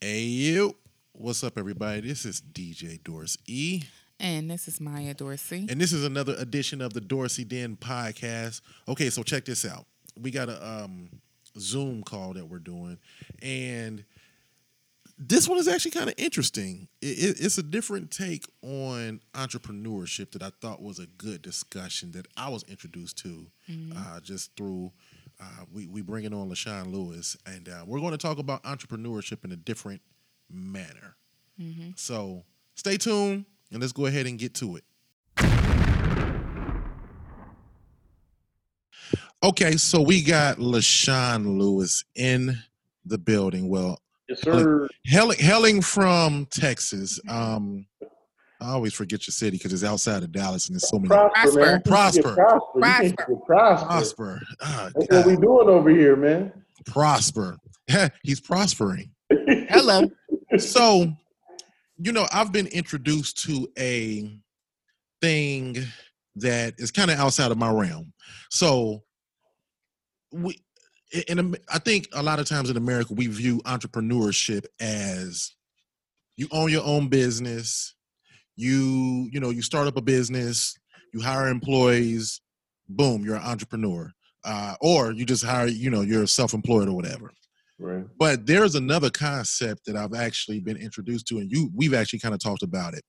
Hey you, what's up, everybody? This is DJ Dorsey, And this is Maya Dorsey. and this is another edition of the Dorsey Den podcast. Okay, so check this out. We got a um, Zoom call that we're doing, and this one is actually kind of interesting. It, it- it's a different take on entrepreneurship that I thought was a good discussion that I was introduced to uh, just through. Uh, we we bringing on Lashawn Lewis, and uh, we're going to talk about entrepreneurship in a different manner. So stay tuned, and let's go ahead and get to it. Okay, so we got Lashawn Lewis in the building. Well, Yes, sir. hailing, hailing from Texas. Um, I always forget your city because it's outside of Dallas, and there's so many. Prosper. Prosper. Prosper. Prosper. prosper. Prosper, Ah, That's God, what we doing over here, man. prosper. He's prospering. Hello. so you know i've been introduced to a thing that is kind of outside of my realm so we in Am- i think a lot of times in america we view entrepreneurship as you own your own business you you know you start up a business you hire employees boom you're an entrepreneur uh, or you just hire you know you're self-employed or whatever Right. but there's another concept that I've actually been introduced to, and you we've actually kind of talked about it,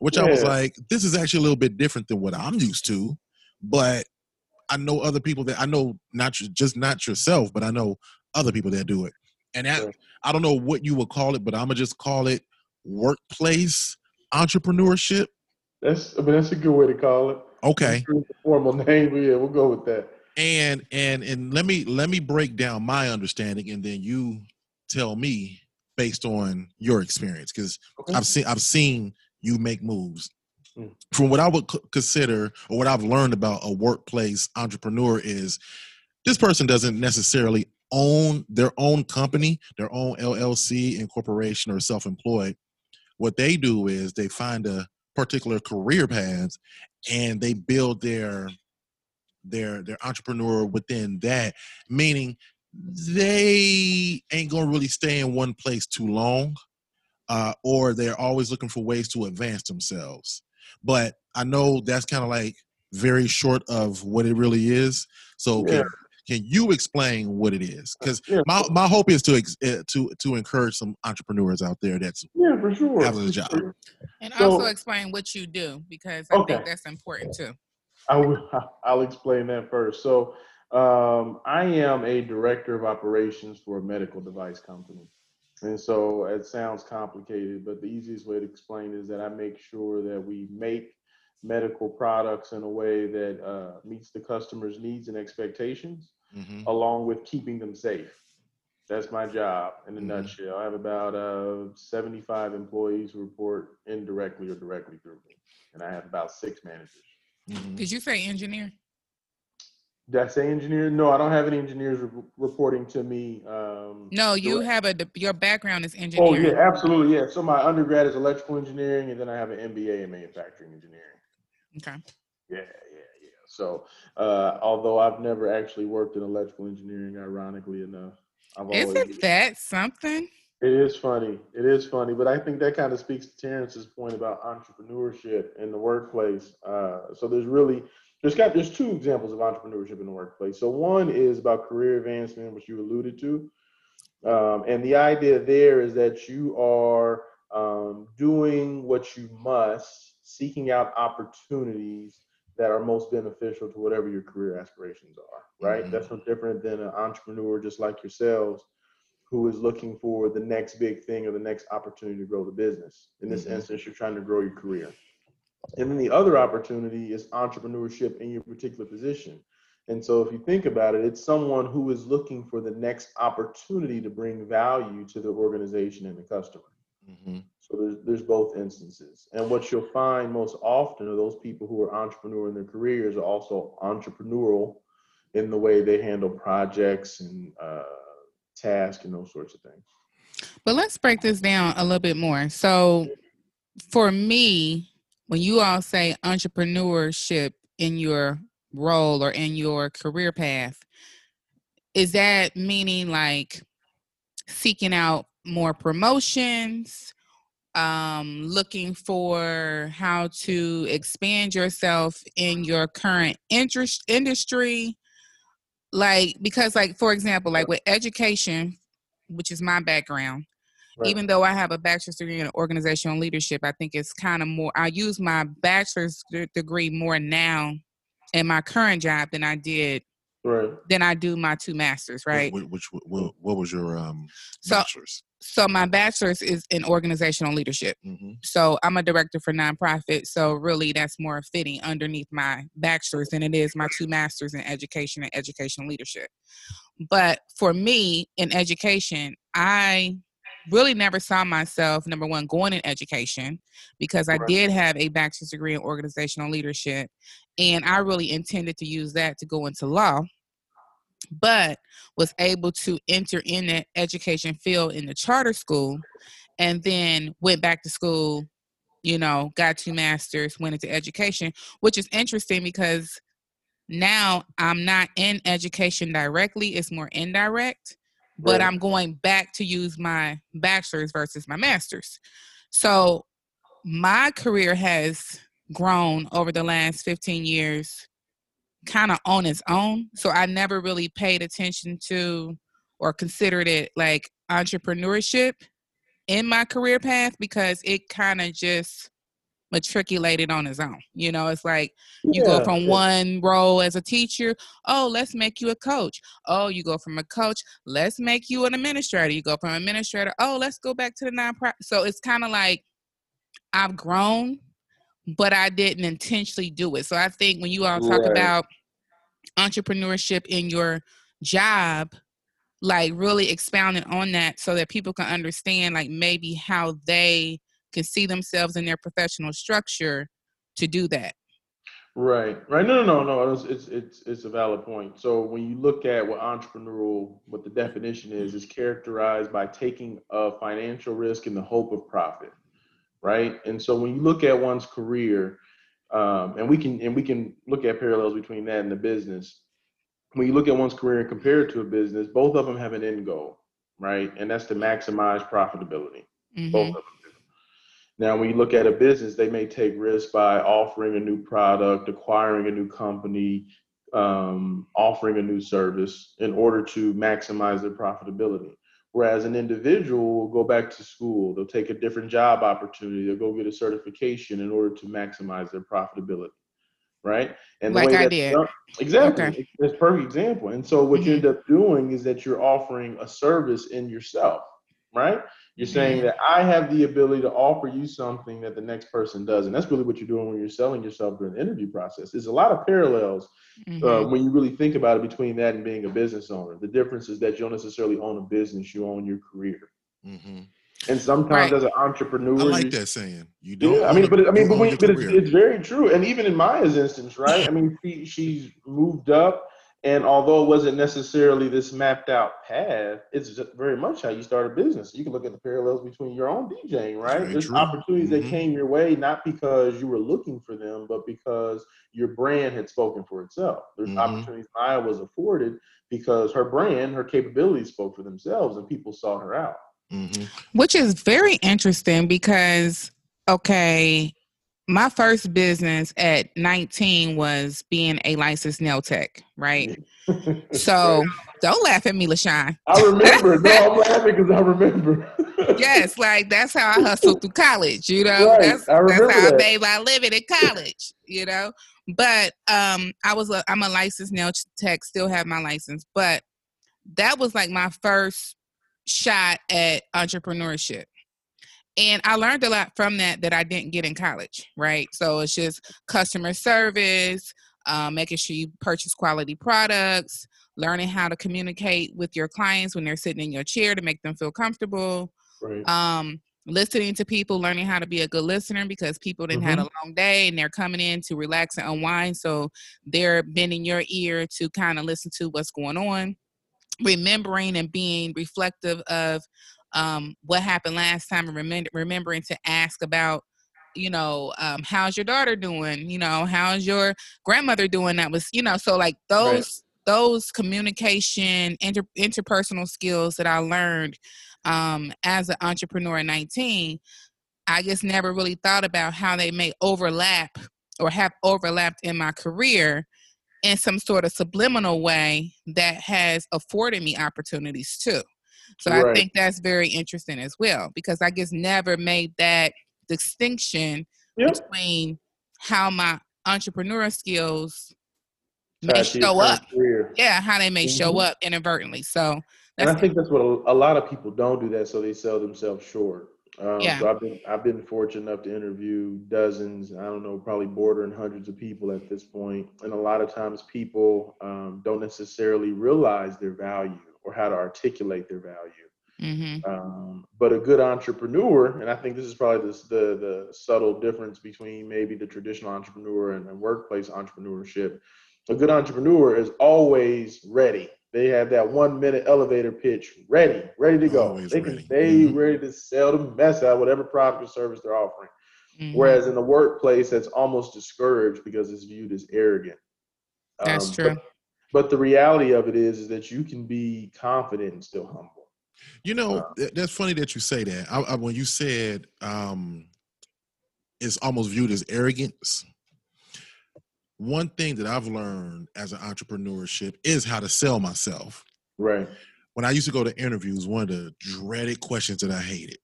which I was like, this is actually a little bit different than what I'm used to, but I know other people that I know not just not yourself, but I know other people that do it, and that. I don't know what you would call it, but I'm gonna just call it workplace entrepreneurship. That's I mean that's a good way to call it. Okay. Formal name, but yeah, we'll go with that. and and and let me let me break down my understanding and then you tell me based on your experience because Okay. i've seen i've seen you make moves Mm. from what i would consider or what i've learned about a workplace entrepreneur is this person doesn't necessarily own their own company their own llc incorporation or self-employed what they do is they find a particular career path and they build their their their entrepreneur within that meaning they ain't gonna really stay in one place too long uh, or they're always looking for ways to advance themselves but i know that's kind of like very short of what it really is so Yeah. Can, can you explain what it is because Yeah, my, my hope is to ex- uh, to to encourage some entrepreneurs out there that's yeah, for sure. having a job. And So- also explain what you do because I Okay. think that's important too. I will, I'll explain that first. So, um, I am a director of operations for a medical device company. And so it sounds complicated, but the easiest way to explain is that I make sure that we make medical products in a way that uh, meets the customer's needs and expectations, Mhm. along with keeping them safe. That's my job in a Mhm. nutshell. I have about uh, 75 employees who report indirectly or directly through me, and I have about six managers. Mhm. Did you say engineer? Did I say engineer? No, I don't have any engineers re- reporting to me. Um, No, you direct- have a your background is engineering. Oh yeah, absolutely. Yeah. So my undergrad is electrical engineering, and then I have an MBA in manufacturing engineering. Okay. Yeah, yeah, yeah. So uh, although I've never actually worked in electrical engineering, ironically enough, I've always. Isn't that something? It is funny. It is funny, but I think that kind of speaks to Terrence's point about entrepreneurship in the workplace. Uh, so there's really there's got there's two examples of entrepreneurship in the workplace. So one is about career advancement, which you alluded to, um, and the idea there is that you are um, doing what you must, seeking out opportunities that are most beneficial to whatever your career aspirations are. Right. Mhm. That's no different than an entrepreneur, just like yourselves who is looking for the next big thing or the next opportunity to grow the business. In this Mhm. instance, you're trying to grow your career. And then the other opportunity is entrepreneurship in your particular position. And so if you think about it, it's someone who is looking for the next opportunity to bring value to the organization and the customer. Mhm. So there's there's both instances. And what you'll find most often are those people who are entrepreneur in their careers are also entrepreneurial in the way they handle projects and uh, tasks and those sorts of things. But let's break this down a little bit more. So, for me, when you all say entrepreneurship in your role or in your career path, is that meaning like seeking out more promotions, um, looking for how to expand yourself in your current interest industry. Like, because, like, for example, like with education, which is my background, Right. Even though I have a bachelor's degree in organizational leadership, I think it's kind of more, I use my bachelor's degree more now in my current job than I did right. than I do my two masters, right? Which, which what, what, was your um so, bachelor's? So my bachelor's is in organizational leadership. Mm-hmm. So I'm a director for nonprofit. So really, that's more fitting underneath my bachelor's than it is my two masters in education and educational leadership. But for me in education, I really never saw myself number one going in education because I right. did have a bachelor's degree in organizational leadership and I really intended to use that to go into law but was able to enter in that education field in the charter school and then went back to school you know got two masters went into education which is interesting because now i'm not in education directly it's more indirect but right. I'm going back to use my bachelor's versus my master's. So my career has grown over the last 15 years kind of on its own. So I never really paid attention to or considered it like entrepreneurship in my career path because it kind of just matriculated on its own. You know, it's like you yeah. go from one role as a teacher, oh, let's make you a coach. Oh, you go from a coach, let's make you an administrator. You go from administrator, oh, let's go back to the nonprofit. So it's kind of like I've grown, but I didn't intentionally do it. So I think when you all talk right. about entrepreneurship in your job, like really expounding on that so that people can understand like maybe how they can see themselves in their professional structure to do that. Right, right. No, no, no, no. It's, it's it's it's a valid point. So when you look at what entrepreneurial, what the definition is, is characterized by taking a financial risk in the hope of profit, right? And so when you look at one's career, um, and we can and we can look at parallels between that and the business. When you look at one's career and compare it to a business, both of them have an end goal, right? And that's to maximize profitability. Mm-hmm. Both of them now, when you look at a business, they may take risks by offering a new product, acquiring a new company, um, offering a new service in order to maximize their profitability. Whereas an individual will go back to school, they'll take a different job opportunity, they'll go get a certification in order to maximize their profitability. Right. And like I did. Done, exactly. Okay. It's a perfect example. And so what mm-hmm. you end up doing is that you're offering a service in yourself. Right you're saying that I have the ability to offer you something that the next person does, and that's really what you're doing when you're selling yourself during the interview process. There's a lot of parallels uh, mm-hmm. uh, when you really think about it between that and being a business owner. The difference is that you don't necessarily own a business; you own your career. Mm-hmm. And sometimes, right. as an entrepreneur, I like that saying. You don't. Yeah, I mean, but I mean, but, we, but it's, it's, very true. And even in Maya's instance, right? I mean, she, she's moved up and although it wasn't necessarily this mapped out path, it's very much how you start a business. You can look at the parallels between your own DJing, right? Very There's true. opportunities mm-hmm. that came your way not because you were looking for them, but because your brand had spoken for itself. There's mm-hmm. opportunities Maya was afforded because her brand, her capabilities spoke for themselves, and people sought her out. Mm-hmm. Which is very interesting because, okay, my first business at 19 was being a licensed nail tech, right? so don't laugh at me, LaShawn. I remember. no, I'm laughing because I remember. yes, like that's how I hustled through college, you know. Right. That's, that's how that. I made my living in college, you know. But um I was a I'm a licensed nail tech, still have my license, but that was like my first shot at entrepreneurship and I learned a lot from that that I didn't get in college, right? So it's just customer service, um, making sure you purchase quality products, learning how to communicate with your clients when they're sitting in your chair to make them feel comfortable. Right. Um, listening to people, learning how to be a good listener because people didn't mm-hmm. had a long day and they're coming in to relax and unwind. So they're bending your ear to kind of listen to what's going on. Remembering and being reflective of um, what happened last time and remember, remembering to ask about you know um, how's your daughter doing you know how's your grandmother doing that was you know so like those right. those communication inter, interpersonal skills that i learned um, as an entrepreneur at 19, I just never really thought about how they may overlap or have overlapped in my career in some sort of subliminal way that has afforded me opportunities too. So right. I think that's very interesting as well because I just never made that distinction yep. between how my entrepreneurial skills may show up. Career. Yeah, how they may mm-hmm. show up inadvertently. So and I think that's what a, a, lot of people don't do that, so they sell themselves short. Um, yeah. So I've been I've been fortunate enough to interview dozens, I don't know, probably bordering hundreds of people at this point, and a lot of times people um, don't necessarily realize their value or how to articulate their value. Mm-hmm. Um, but a good entrepreneur, and I think this is probably the, the, the subtle difference between maybe the traditional entrepreneur and, and workplace entrepreneurship. A good entrepreneur is always ready they have that one minute elevator pitch ready, ready to go. Always they can stay mm-hmm. ready to sell the mess out whatever product or service they're offering. Mm-hmm. Whereas in the workplace, that's almost discouraged because it's viewed as arrogant. That's um, true. But, but, the reality of it is, is that you can be confident and still humble. You know, uh, that's funny that you say that. I, I, when you said um, it's almost viewed as arrogance, one thing that I've learned as an entrepreneurship is how to sell myself. Right. When I used to go to interviews, one of the dreaded questions that I hated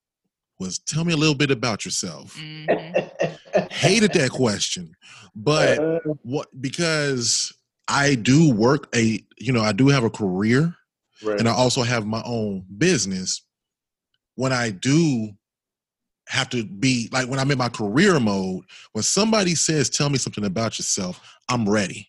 was tell me a little bit about yourself. Mm-hmm. hated that question. But uh. what because I do work a you know, I do have a career right. and I also have my own business. When I do have to be like when I'm in my career mode, when somebody says, Tell me something about yourself, I'm ready.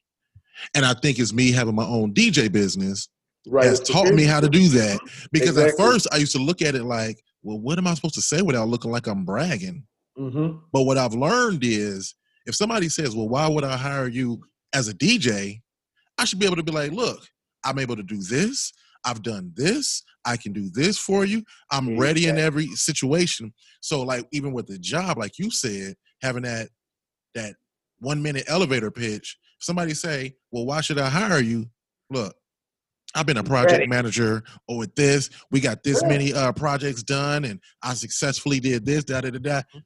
And I think it's me having my own DJ business right. has taught me how to do that. Because exactly. at first I used to look at it like, well, what am I supposed to say without looking like I'm bragging? Mm-hmm. But what I've learned is if somebody says, well, why would I hire you as a DJ? I should be able to be like, look, I'm able to do this. I've done this. I can do this for you. I'm exactly. ready in every situation. So like even with the job, like you said, having that that one minute elevator pitch, somebody say, Well, why should I hire you? Look, I've been a project ready. manager or with this. We got this yeah. many uh, projects done and I successfully did this, da da da da. Mm-hmm.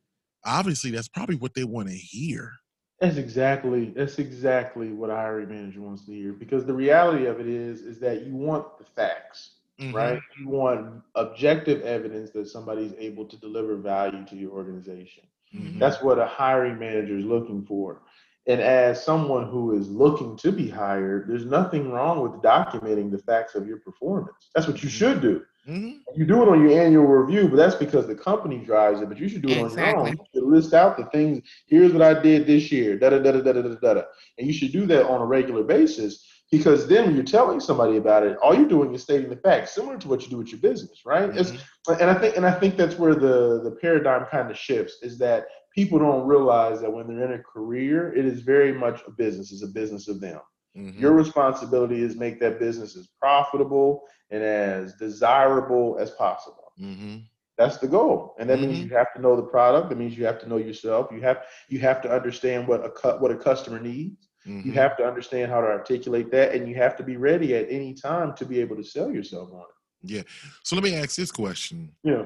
Obviously, that's probably what they want to hear. That's exactly that's exactly what a hiring manager wants to hear because the reality of it is is that you want the facts, mm-hmm. right? You want objective evidence that somebody's able to deliver value to your organization. Mm-hmm. That's what a hiring manager is looking for. And as someone who is looking to be hired, there's nothing wrong with documenting the facts of your performance. That's what you mm-hmm. should do. Mm-hmm. You do it on your annual review, but that's because the company drives it. But you should do it exactly. on your own. You should list out the things. Here's what I did this year. Da da da da da da da da. And you should do that on a regular basis because then when you're telling somebody about it, all you're doing is stating the facts, similar to what you do with your business, right? Mm-hmm. and I think and I think that's where the the paradigm kind of shifts is that people don't realize that when they're in a career, it is very much a business. It's a business of them. Mm-hmm. Your responsibility is make that business as profitable and as desirable as possible. Mm-hmm. That's the goal, and that mm-hmm. means you have to know the product. That means you have to know yourself. You have you have to understand what a cu- what a customer needs. You mm-hmm. have to understand how to articulate that, and you have to be ready at any time to be able to sell yourself on it. Yeah. So let me ask this question. Yeah.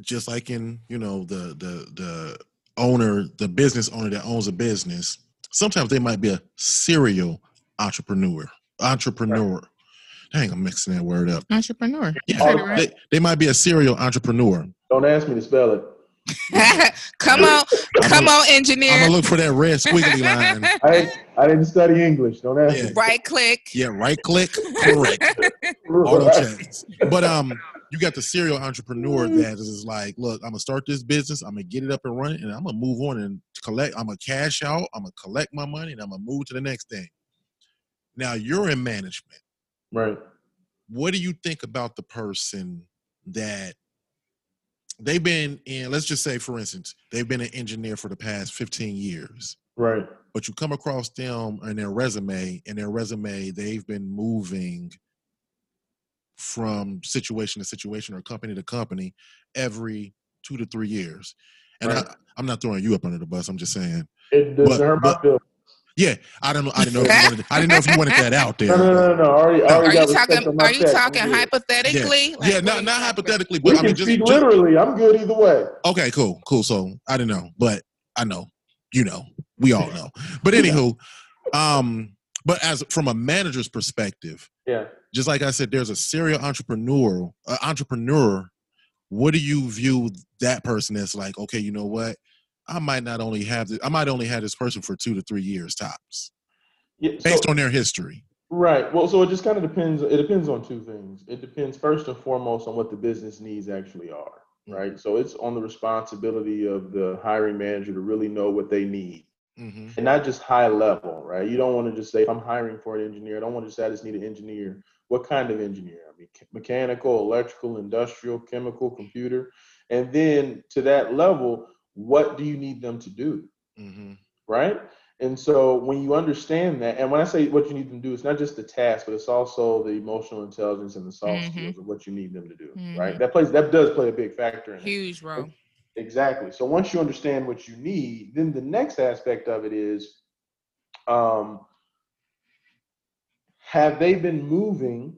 Just like in you know the the the owner, the business owner that owns a business, sometimes they might be a serial entrepreneur. Entrepreneur. Right. Dang, I'm mixing that word up. Entrepreneur. Yeah, right. they, they might be a serial entrepreneur. Don't ask me to spell it. come on, come on, engineer. I'm gonna look for that red squiggly line. I, I didn't study English. Don't ask yeah. me. Right click. Yeah, right click. Correct. Auto checks. But um, you got the serial entrepreneur mm-hmm. that is like, look, I'm gonna start this business. I'm gonna get it up and running, and I'm gonna move on and collect. I'm gonna cash out. I'm gonna collect my money, and I'm gonna move to the next thing. Now you're in management, right? What do you think about the person that they've been in let's just say for instance they've been an engineer for the past 15 years right but you come across them in their resume and their resume they've been moving from situation to situation or company to company every two to three years and right. I, am not throwing you up under the bus i'm just saying it does but, hurt my feelings Yeah, I don't know. I didn't know. If you wanted, I didn't know if you wanted that out there. No, no, no, no. no. Already, already Are you talking? Are you talking I'm hypothetically? Yeah, Like, yeah not not talking hypothetically, We but I can mean just, speak just literally. I'm good either way. okay, cool, cool. So I don't know, but I know, you know, we all know. But anywho, um, but as from a manager's perspective, Yeah. Just like I said, there's a serial entrepreneur, uh, entrepreneur. What do you view that person as like? Okay, you know what? I might not only have this, I might only have this person for two to three years tops, Yeah. so- based on their history. Right. Well, so it just kind of depends. It depends on two things. It depends first and foremost on what the business needs actually are. Right. So it's on the responsibility of the hiring manager to really know what they need Mm-hmm. and not just high level. Right. You don't want to just say, I'm hiring for an engineer, I don't want to say I just need an engineer. What kind of engineer? I mean, mechanical, electrical, industrial, chemical, computer. And then to that level, what do you need them to do? Mm-hmm. right? And so when you understand that, and when I say what you need them to do, it's not just the task, but it's also the emotional intelligence and the soft Mhm. skills of what you need them to do, Mhm. right? That plays that does play a big factor in it. Huge role. Exactly. So once you understand what you need, then the next aspect of it is, um, have they been moving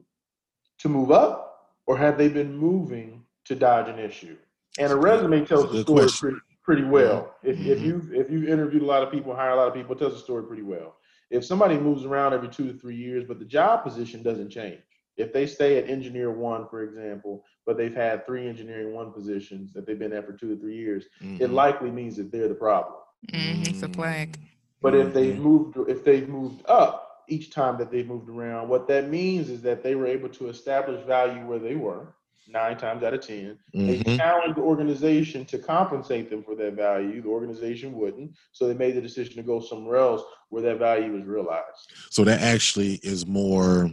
to move up, or have they been moving to dodge an issue? And a resume tells the story pretty, pretty well. If, if Mhm. you if you've interviewed a lot of people, hire a lot of people, it tells the story pretty well. If somebody moves around every two to three years, but the job position doesn't change, if they stay at engineer one, for example, but they've had three engineering one positions that they've been at for two to three years, Mm-hmm. it likely means that they're the problem. hmm It's a flag. But if they've Mhm. moved, if they've moved up each time that they've moved around, what that means is that they were able to establish value where they were nine times out of 10 They Mhm. challenged the organization to compensate them for that value. The organization wouldn't, so they made the decision to go somewhere else where that value was realized. So that actually is more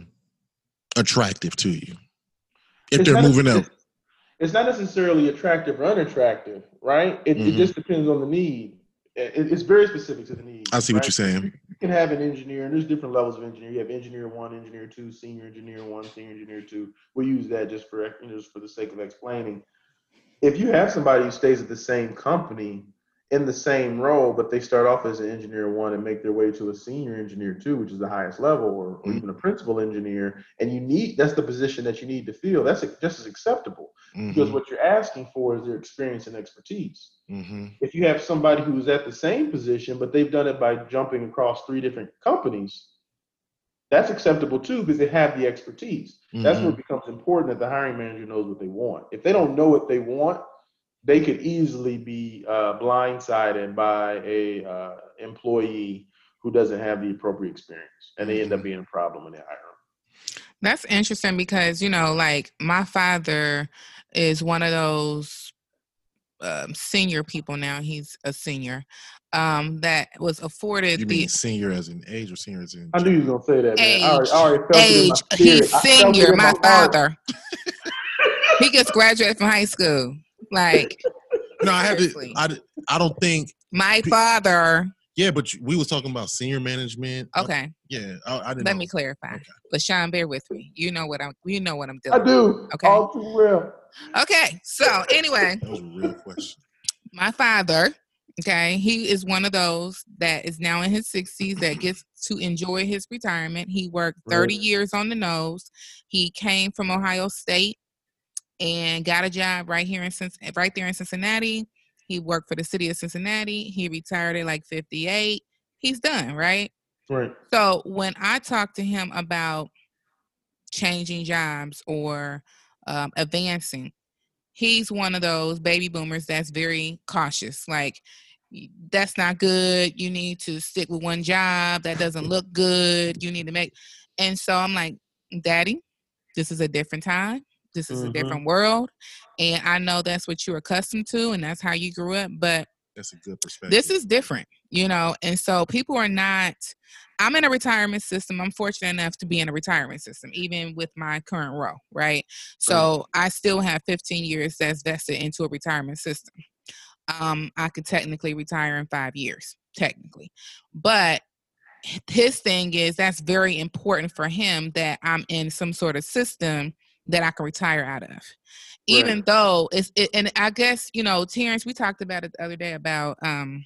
attractive to you if It's they're moving up. it's- not necessarily attractive or unattractive, right? It, it Mhm. just depends on the need. It- it's very specific to the need. I see what you're saying. you can have an engineer, and there's different levels of engineer. You have engineer one, engineer two, senior engineer one, senior engineer two. We'll use that just for just for the sake of explaining. If you have somebody who stays at the same company in the same role, but they start off as an engineer one and make their way to a senior engineer two, which is the highest level, or, or Mhm. even a principal engineer, and you need that's the position that you need to fill. That's just as acceptable because Mhm. what you're asking for is their experience and expertise Mhm. if you have somebody who's at the same position, but they've done it by jumping across three different companies, that's acceptable too because they have the expertise. That's where it becomes important that the hiring manager knows what they want. If they don't know what they want, they could easily be uh, blindsided by a uh, employee who doesn't have the appropriate experience, and they end up being a problem when they hire them. That's interesting because you know, like my father is one of those um, senior people now. He's a senior um, that was afforded You the senior as in age or senior as in? I knew you was gonna say that. Man. I already, I already felt it in my age. He's I felt it senior. in My father. he just graduated from high school. Like No, I have to. I, I don't think. my father. Yeah, but we was talking about senior management. I- Okay, yeah, I, I didn't. let know. me clarify. Okay. But Sean, bear with me. You know what I'm. You know what I'm doing. I do. Okay. All too well. Okay. So anyway, That was a real question. my father. Okay, he is one of those that is now in his 60s that gets to enjoy his retirement. He worked 30 Right. years on the nose. He came from Ohio State and got a job right here in right there in Cincinnati. He worked for the city of Cincinnati. He retired at like 58. He's done, right? Right. So when I talk to him about changing jobs or um, advancing, he's one of those baby boomers that's very cautious. Like, that's not good. You need to stick with one job. That doesn't look good. You need to make. And so I'm like, Daddy, this is a different time. This is a Mhm. different world. And I know that's what you're accustomed to and that's how you grew up. But That's a good perspective. this is different, you know. And so people are not. I'm in a retirement system. I'm fortunate enough to be in a retirement system, even with my current role, right? So I still have 15 years that's vested into a retirement system. Um, I could technically retire in five years, technically, but his thing is that's very important for him that I'm in some sort of system that I can retire out of. Even Right. though it's it, and I guess, you know, Terrence, we talked about it the other day about um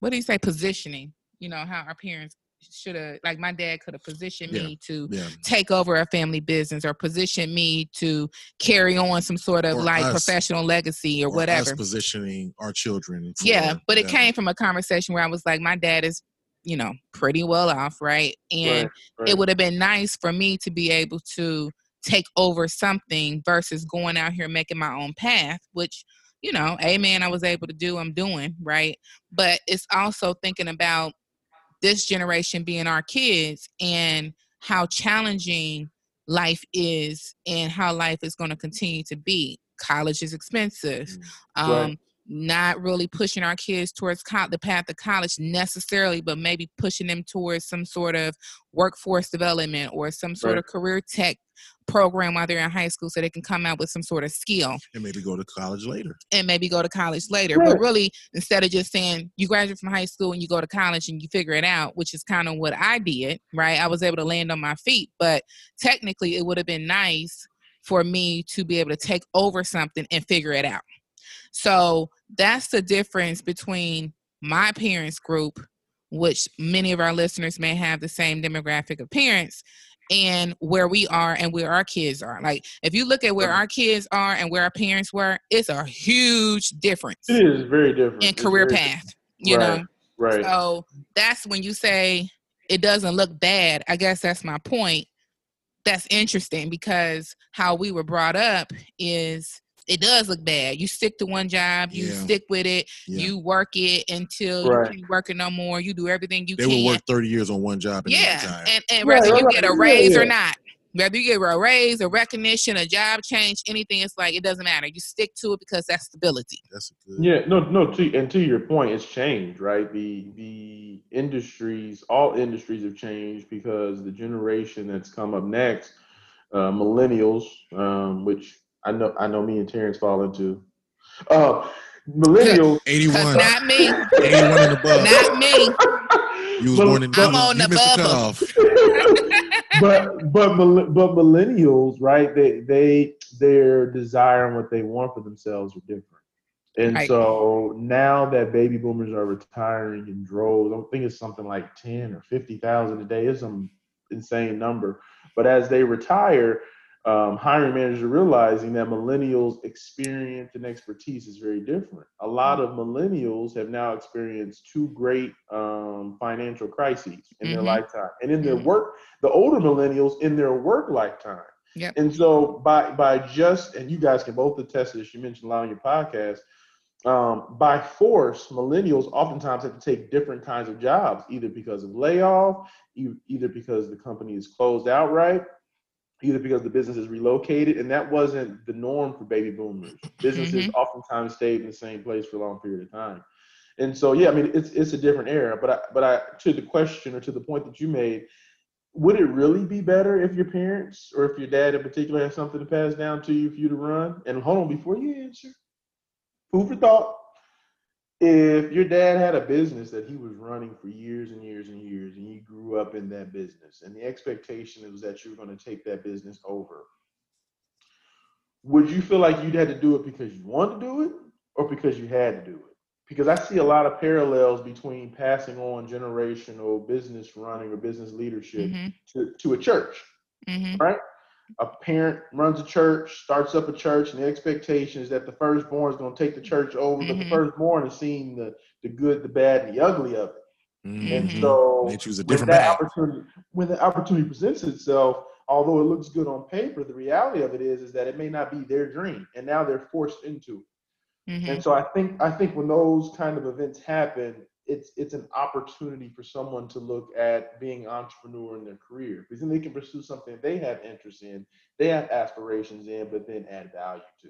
what do you say positioning? you know how our parents should have like my dad could have positioned Yeah, me to Yeah. take over a family business or position me to carry on some sort of Or like us. professional legacy or, Or whatever. positioning our children. for- Yeah, but it yeah. came from a conversation where I was like, my dad is, you know, pretty well off, right? And Right, right. it would have been nice for me to be able to take over something versus going out here making my own path, which, you know, amen, I was able to do, I'm doing, right? But it's also thinking about this generation being our kids and how challenging life is and how life is going to continue to be. College is expensive. Um, Right. Not really pushing our kids towards co- the path of college necessarily, but maybe pushing them towards some sort of workforce development or some sort Right. of career tech program while they're in high school so they can come out with some sort of skill And maybe go to college later. and maybe go to college later. Right. But really, instead of just saying you graduate from high school and you go to college and you figure it out, which is kind of what I did, right? I was able to land on my feet, but technically, it would have been nice for me to be able to take over something and figure it out. So that's the difference between my parents group, which many of our listeners may have the same demographic of parents, and where we are and where our kids are. Like if you look at where our kids are and where our parents were, it's a huge difference It is very different. in career path. You Right. know, Right. so that's when you say it doesn't look bad. I guess that's my point. That's interesting because how we were brought up is it does look bad. You stick to one job, you Yeah. stick with it, Yeah. you work it until Right. you can't work it no more. You do everything you they can. will work 30 years on one job and yeah, retire. and, and Right, whether you right, get a right. raise Yeah, or not, whether you get a raise, a recognition, a job change, anything, it's like it doesn't matter. You stick to it because that's stability. That's a good. Yeah, no, no. To and to your point, it's changed, right? The the industries, all industries have changed because the generation that's come up next, uh, millennials, um, which I know, I know, me and Terrence fall into. Uh, millennials. 81. Not me, 81 and above. not me. You was But- born in I'm on you the missed the bubble. cutoff. but but but millennials, right? They they their desire and what they want for themselves are different. And Right. so now that baby boomers are retiring in droves, I think it's something like ten or fifty thousand a day. It's some insane number. But as they retire, um, hiring managers are realizing that millennials' experience and expertise is very different. A lot of millennials have now experienced two great um, financial crises in their Mhm. lifetime, and in their Mhm. work, the older millennials in their work lifetime. Yep. And so by by just and you guys can both attest to this. You mentioned a lot on your podcast. Um, by force, millennials oftentimes have to take different kinds of jobs, either because of layoff, either because the company is closed outright, either because the business is relocated, and that wasn't the norm for baby boomers. Mm-hmm. Businesses oftentimes stayed in the same place for a long period of time. And so, yeah, I mean, it's it's a different era. But I, but I to the question or to the point that you made, would it really be better if your parents or if your dad in particular has something to pass down to you for you to run? And hold on, before you answer, food for thought. If your dad had a business that he was running for years and years and years, and you grew up in that business, and the expectation was that you were going to take that business over, would you feel like you'd had to do it because you wanted to do it or because you had to do it? Because I see a lot of parallels between passing on generational business running or business leadership hmm to, to a church hmm right? A parent runs a church, starts up a church, and the expectation is that the firstborn is going to take the church over, but the Mhm. firstborn is seeing the, the good, the bad, and the ugly of it. And Mhm. so They choose a when different that path. opportunity when the opportunity presents itself, although it looks good on paper, the reality of it is is that it may not be their dream, and now they're forced into it. hmm And so I think I think when those kind of events happen, it's it's an opportunity for someone to look at being an entrepreneur in their career because then they can pursue something they have interest in, they have aspirations in, but then add value to.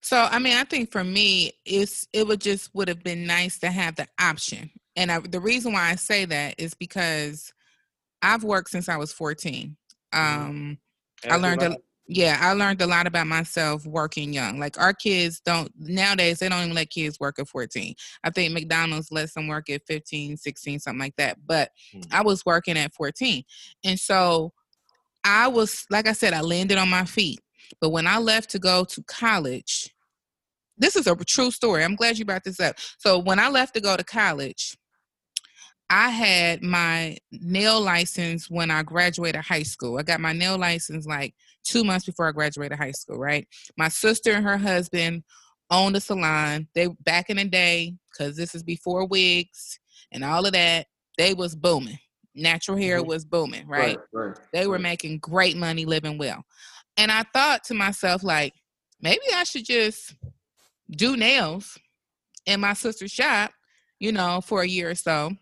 So I mean, I think for me, it's it would just would have been nice to have the option. And I, the reason why I say that is because I've worked since I was 14. Um, I learned a, yeah, I learned a lot about myself working young. Like our kids don't nowadays they don't even let kids work at 14. I think McDonald's lets them work at 15, 16, something like that. But Hmm. I was working at 14. And so I was like I said, I landed on my feet. But when I left to go to college, this is a true story. I'm glad you brought this up. So when I left to go to college, I had my nail license when I graduated high school. I got my nail license like two months before I graduated high school, right? My sister and her husband owned a salon. They back in the day, because this is before wigs and all of that, they was booming. Natural hair mm-hmm. was booming, right? Right, right? They were making great money living well. And I thought to myself, like, maybe I should just do nails in my sister's shop, you know, for a year or so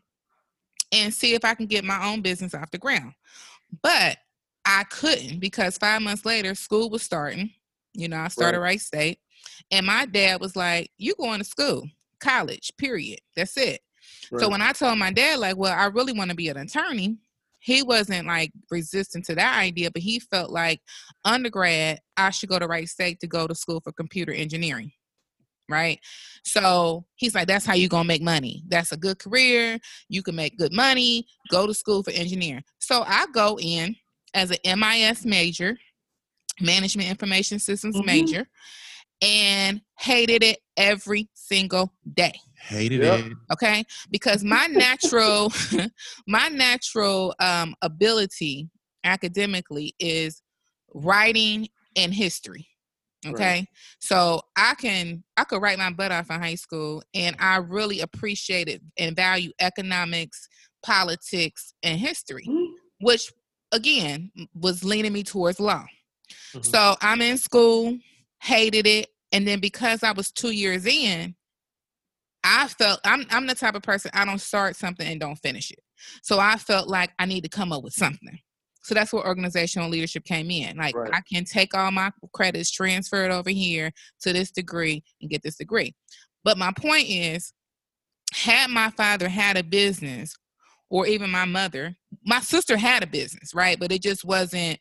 and see if I can get my own business off the ground. But I couldn't because five months later, school was starting. You know, I started right. Wright State. And my dad was like, You going to school, college, period. That's it. Right. So when I told my dad, like, well, I really want to be an attorney, he wasn't like resistant to that idea, but he felt like undergrad, I should go to Wright State to go to school for computer engineering. Right. So he's like, that's how you going to make money. That's a good career. You can make good money. Go to school for engineering. So I go in as an MIS major, management information systems mm-hmm. major, and hated it every single day. Hated yep. it. Okay. Because my natural, my natural um, ability academically is writing and history. Okay. Right. So I can I could write my butt off in high school and I really appreciated and value economics, politics, and history, mm-hmm. which again was leaning me towards law. Mm-hmm. So I'm in school, hated it. And then because I was two years in, I felt I'm I'm the type of person I don't start something and don't finish it. So I felt like I need to come up with something. So that's where organizational leadership came in. Like right. I can take all my credits, transfer it over here to this degree and get this degree. But my point is, had my father had a business, or even my mother, my sister had a business, right? But it just wasn't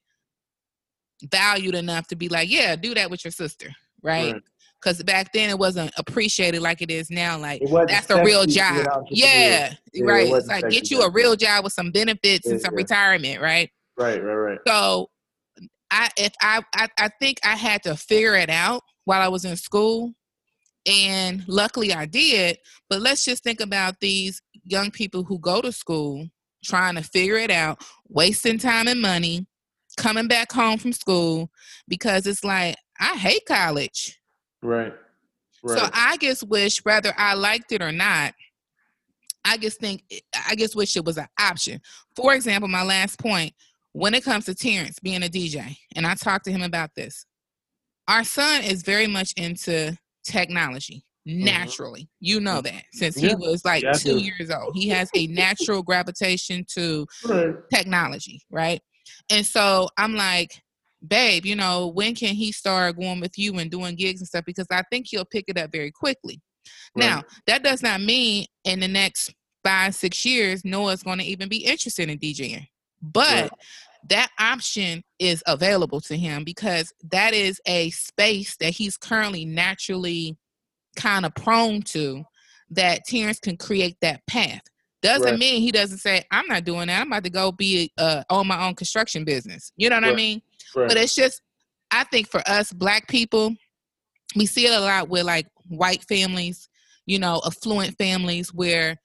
valued enough to be like, yeah, do that with your sister, right? right because back then it wasn't appreciated like it is now. Like that's a real job. Yeah, yeah, right. It it's like get you a real job with some benefits yeah, and some yeah. retirement, right? Right, right, right. So I if I, I I think I had to figure it out while I was in school. And luckily I did. But let's just think about these young people who go to school trying to figure it out, wasting time and money, coming back home from school because it's like, I hate college. Right. Right. So I just wish, whether I liked it or not, I just think I just wish it was an option. For example, my last point, when it comes to Terrence being a DJ, and I talked to him about this, our son is very much into technology mm-hmm. naturally. Mm-hmm. You know that since yeah. he was like yeah, two years old. He has a natural gravitation to right. technology, right? And so I'm like, babe, you know, when can he start going with you and doing gigs and stuff? Because I think he'll pick it up very quickly. Right. Now, that does not mean in the next five, six years, Noah's going to even be interested in DJing. But right. That option is available to him because that is a space that he's currently naturally kind of prone to that Terrence can create that path. Doesn't right. mean he doesn't say, I'm not doing that. I'm about to go be uh, on my own construction business. You know what right. I mean? Right. But it's just, I think for us black people, we see it a lot with like white families, you know, affluent families where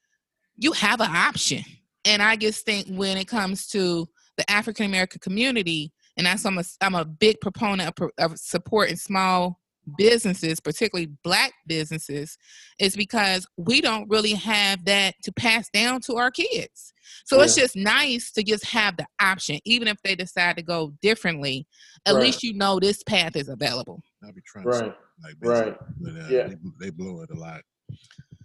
you have an option. And I just think when it comes to the African American community, and that's I'm a, I'm a big proponent of, of supporting small businesses, particularly black businesses, is because we don't really have that to pass down to our kids. So yeah. it's just nice to just have the option, even if they decide to go differently. At right. least you know this path is available. I'll be trying right. like right. But, uh, yeah. They, they, blow it a lot.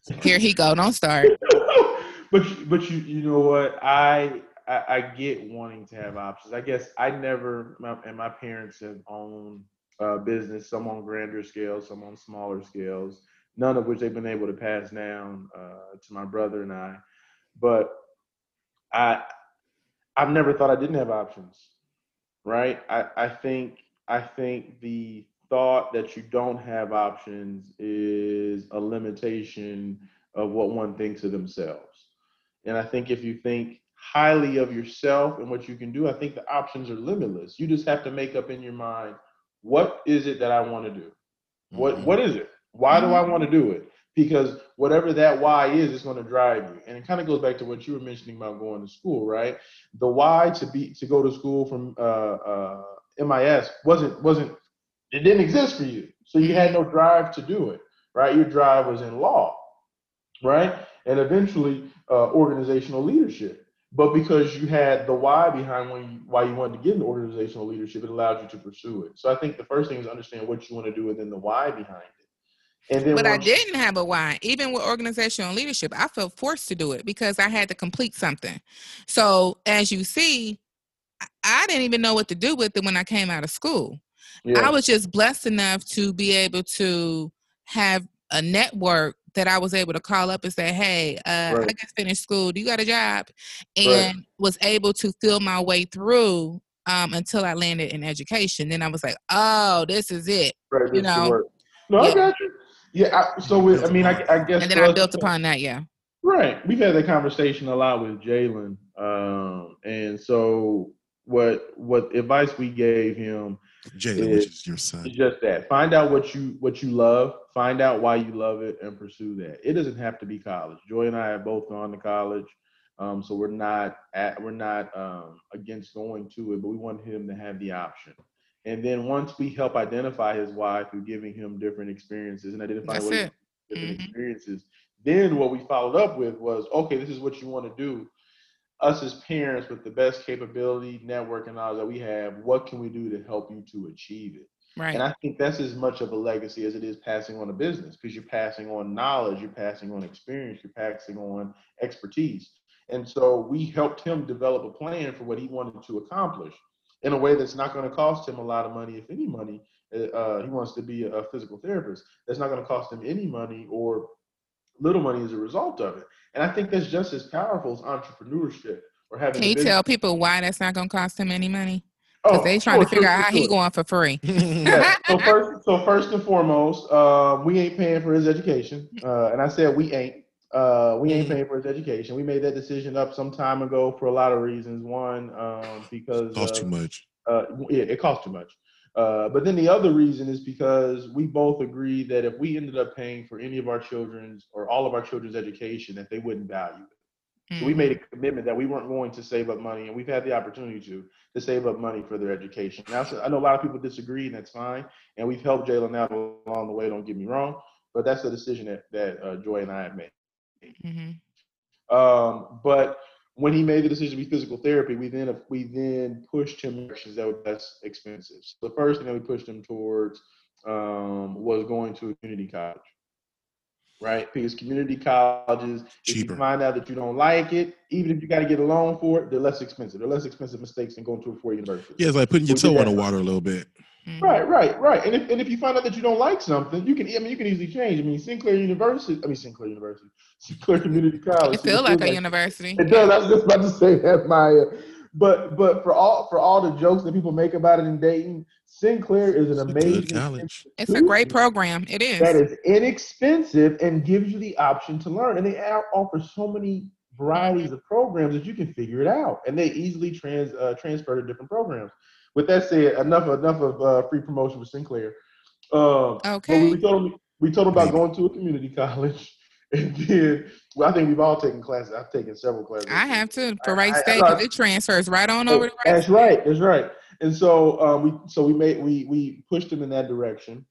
So. Here he go. Don't start. but but you you know what I, I I get wanting to have options. I guess I never my, and my parents have owned uh, business, some on grander scales, some on smaller scales, none of which they've been able to pass down uh, to my brother and I. But I, I've never thought I didn't have options, right? I, I think I think the thought that you don't have options is a limitation of what one thinks of themselves. And I think if you think highly of yourself and what you can do, I think the options are limitless. You just have to make up in your mind what is it that I want to do? What mm-hmm. what is it? Why do I want to do it? because whatever that why is it's going to drive you and it kind of goes back to what you were mentioning about going to school right the why to be to go to school from uh, uh, mis wasn't wasn't it didn't exist for you so you had no drive to do it right your drive was in law right and eventually uh, organizational leadership but because you had the why behind when you, why you wanted to get into organizational leadership it allowed you to pursue it so i think the first thing is understand what you want to do and then the why behind it and then but I didn't have a why. Even with organizational leadership, I felt forced to do it because I had to complete something. So as you see, I didn't even know what to do with it when I came out of school. Yeah. I was just blessed enough to be able to have a network that I was able to call up and say, "Hey, uh, right. I just finished school. Do you got a job?" And right. was able to feel my way through um, until I landed in education. Then I was like, "Oh, this is it." Right, you know. No, yeah. I got you. Yeah. I, so with, I mean, I, I, guess. And then I built upon that. Yeah. Right. We've had that conversation a lot with Jalen, um, and so what what advice we gave him. Jalen, which is your son. Just that. Find out what you what you love. Find out why you love it, and pursue that. It doesn't have to be college. Joy and I have both gone to college. Um, so we're not at we're not um, against going to it, but we want him to have the option. And then once we help identify his why through giving him different experiences and identifying what different mm-hmm. experiences, then what we followed up with was, okay, this is what you want to do. Us as parents with the best capability, network, and knowledge that we have, what can we do to help you to achieve it? Right. And I think that's as much of a legacy as it is passing on a business because you're passing on knowledge, you're passing on experience, you're passing on expertise. And so we helped him develop a plan for what he wanted to accomplish in a way that's not going to cost him a lot of money, if any money. Uh, uh, he wants to be a physical therapist. That's not going to cost him any money or little money as a result of it. And I think that's just as powerful as entrepreneurship or having. Can you tell people why that's not going to cost him any money? Because oh, they trying to figure sure, out how sure. he going for free. yeah. So first, so first and foremost, uh, we ain't paying for his education, uh, and I said we ain't. Uh, we ain't mm-hmm. paying for his education. We made that decision up some time ago for a lot of reasons. One, um, because it cost too much. Uh, yeah, it cost too much. Uh, but then the other reason is because we both agree that if we ended up paying for any of our children's or all of our children's education, that they wouldn't value it. Mm-hmm. So we made a mm-hmm. commitment that we weren't going to save up money, and we've had the opportunity to to save up money for their education. Now, I know a lot of people disagree, and that's fine. And we've helped Jalen out along the way. Don't get me wrong, but that's the decision that that uh, Joy and I have made. Mm-hmm. Um, but when he made the decision to be physical therapy, we then we then pushed him directions that were less expensive. So the first thing that we pushed him towards um, was going to a community college, right? Because community colleges, Cheaper. if you find out that you don't like it, even if you got to get a loan for it, they're less expensive. They're less expensive mistakes than going to a four-year university. Yeah, it's like putting your toe on the water a little bit. Mm-hmm. Right, right, right. And if and if you find out that you don't like something, you can I mean you can easily change. I mean Sinclair University, I mean Sinclair University, Sinclair Community College. It feels like a like, university. It does. I was just about to say that, Maya. But but for all for all the jokes that people make about it in Dayton, Sinclair is an amazing college. It's a great program. It is. That is inexpensive and gives you the option to learn. And they offer so many varieties of programs that you can figure it out, and they easily trans uh, transfer to different programs with that said, enough enough of uh, free promotion with Sinclair. Um, okay. We, we, told him we told him about going to a community college, and then well, I think we've all taken classes. I've taken several classes. I have too for Wright State because it transfers right on over. To Wright that's State. right. That's right. And so um, we so we made we we pushed him in that direction.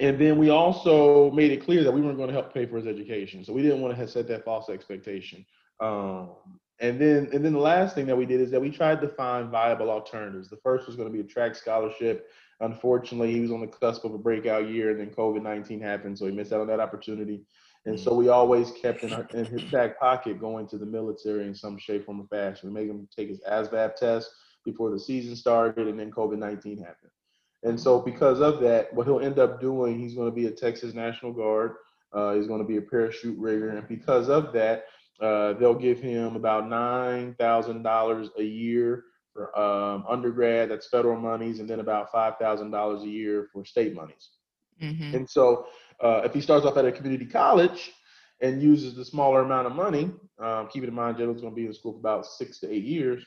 And then we also made it clear that we weren't going to help pay for his education. So we didn't want to set that false expectation. Um, and then and then the last thing that we did is that we tried to find viable alternatives. The first was going to be a track scholarship. Unfortunately, he was on the cusp of a breakout year, and then COVID nineteen happened, so he missed out on that opportunity. And so we always kept in, our, in his back pocket going to the military in some shape, form, or fashion. We made him take his ASVAB test before the season started, and then COVID nineteen happened. And so because of that, what he'll end up doing, he's going to be a Texas National Guard. Uh, he's going to be a parachute rigger, and because of that, uh, they'll give him about nine thousand dollars a year for um, undergrad. That's federal monies, and then about five thousand dollars a year for state monies. Mm-hmm. And so, uh, if he starts off at a community college and uses the smaller amount of money, um, keeping in mind Jalen's going to be in school for about six to eight years,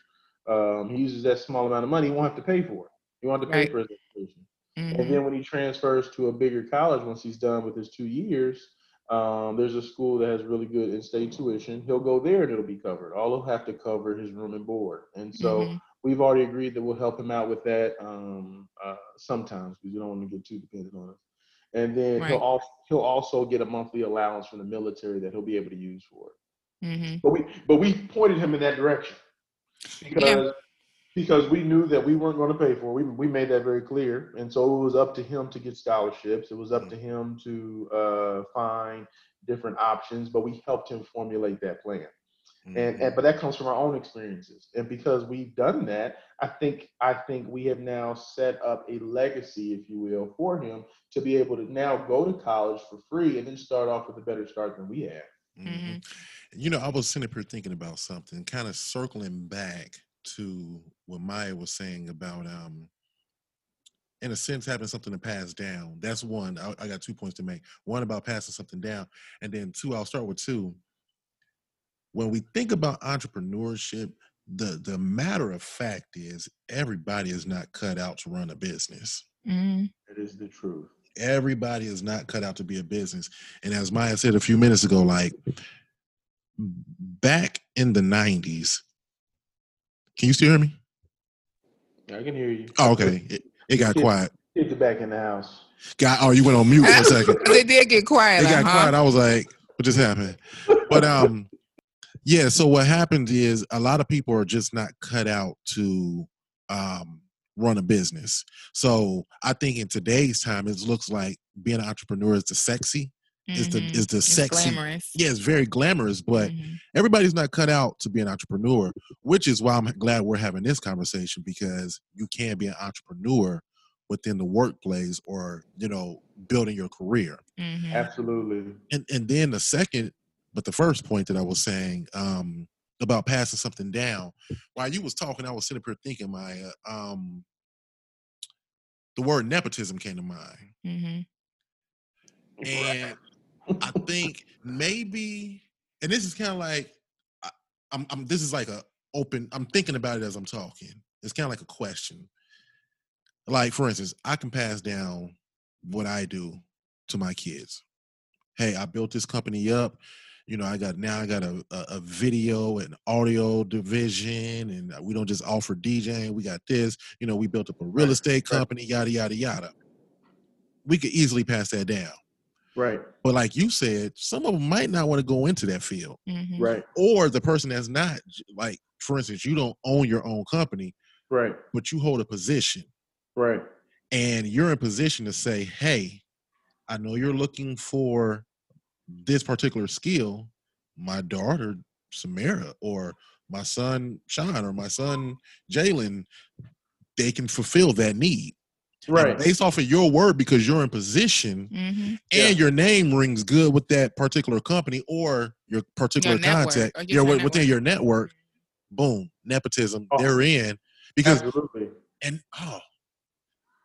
um, he uses that small amount of money. He won't have to pay for it. He won't have to pay right. for his education. Mm-hmm. And then when he transfers to a bigger college, once he's done with his two years, Um, there's a school that has really good in-state tuition. He'll go there and it'll be covered. All he'll have to cover his room and board. And so mm-hmm. we've already agreed that we'll help him out with that um, uh, sometimes because we don't want to get too dependent on us. And then right. he'll also he'll also get a monthly allowance from the military that he'll be able to use for it. Mm-hmm. But we but we pointed him in that direction because yeah. Because we knew that we weren't going to pay for it. We we made that very clear, and so it was up to him to get scholarships. It was up to him to uh, find different options, but we helped him formulate that plan. Mm-hmm. And, and but that comes from our own experiences, and because we've done that, I think I think we have now set up a legacy, if you will, for him to be able to now go to college for free and then start off with a better start than we have. Mm-hmm. You know, I was sitting up here thinking about something, kind of circling back to what Maya was saying about, um, in a sense, having something to pass down. That's one. I, I got two points to make. One about passing something down, and then two. I'll start with two. When we think about entrepreneurship, the the matter of fact is everybody is not cut out to run a business. Mm-hmm. It is the truth. Everybody is not cut out to be a business. And as Maya said a few minutes ago, like back in the 90s, can you still hear me? I can hear you. Oh, okay. It, it got quiet. Get back in the house. Got oh, you went on mute for a second. it did get quiet. It got huh? quiet. I was like, what just happened? But um, yeah. So what happened is a lot of people are just not cut out to um run a business. So I think in today's time, it looks like being an entrepreneur is the sexy. Is the mm-hmm. is the it's sexy? Glamorous. Yeah, it's very glamorous, but mm-hmm. everybody's not cut out to be an entrepreneur. Which is why I'm glad we're having this conversation because you can be an entrepreneur within the workplace or you know building your career. Mm-hmm. Absolutely. And and then the second, but the first point that I was saying um, about passing something down. While you was talking, I was sitting here thinking, Maya, um, the word nepotism came to mind. Mm-hmm. And I think maybe, and this is kind of like, I, I'm, I'm, this is like a open, I'm thinking about it as I'm talking. It's kind of like a question. Like, for instance, I can pass down what I do to my kids. Hey, I built this company up you know, I got now I got a, a, a, video and audio division, and we don't just offer DJing. We got this. You know, we built up a real estate company, yada yada yada. We could easily pass that down. Right. But like you said, some of them might not want to go into that field. Mm-hmm. Right. Or the person that's not like, for instance, you don't own your own company. Right. But you hold a position. Right. And you're in position to say, hey, I know you're looking for this particular skill, my daughter Samara or my son Sean or my son Jalen, they can fulfill that need. Right. And based off of your word, because you're in position mm-hmm. and yeah. your name rings good with that particular company or your particular your contact, your, your within your network, boom, nepotism, oh. they're in. Because Absolutely. and oh,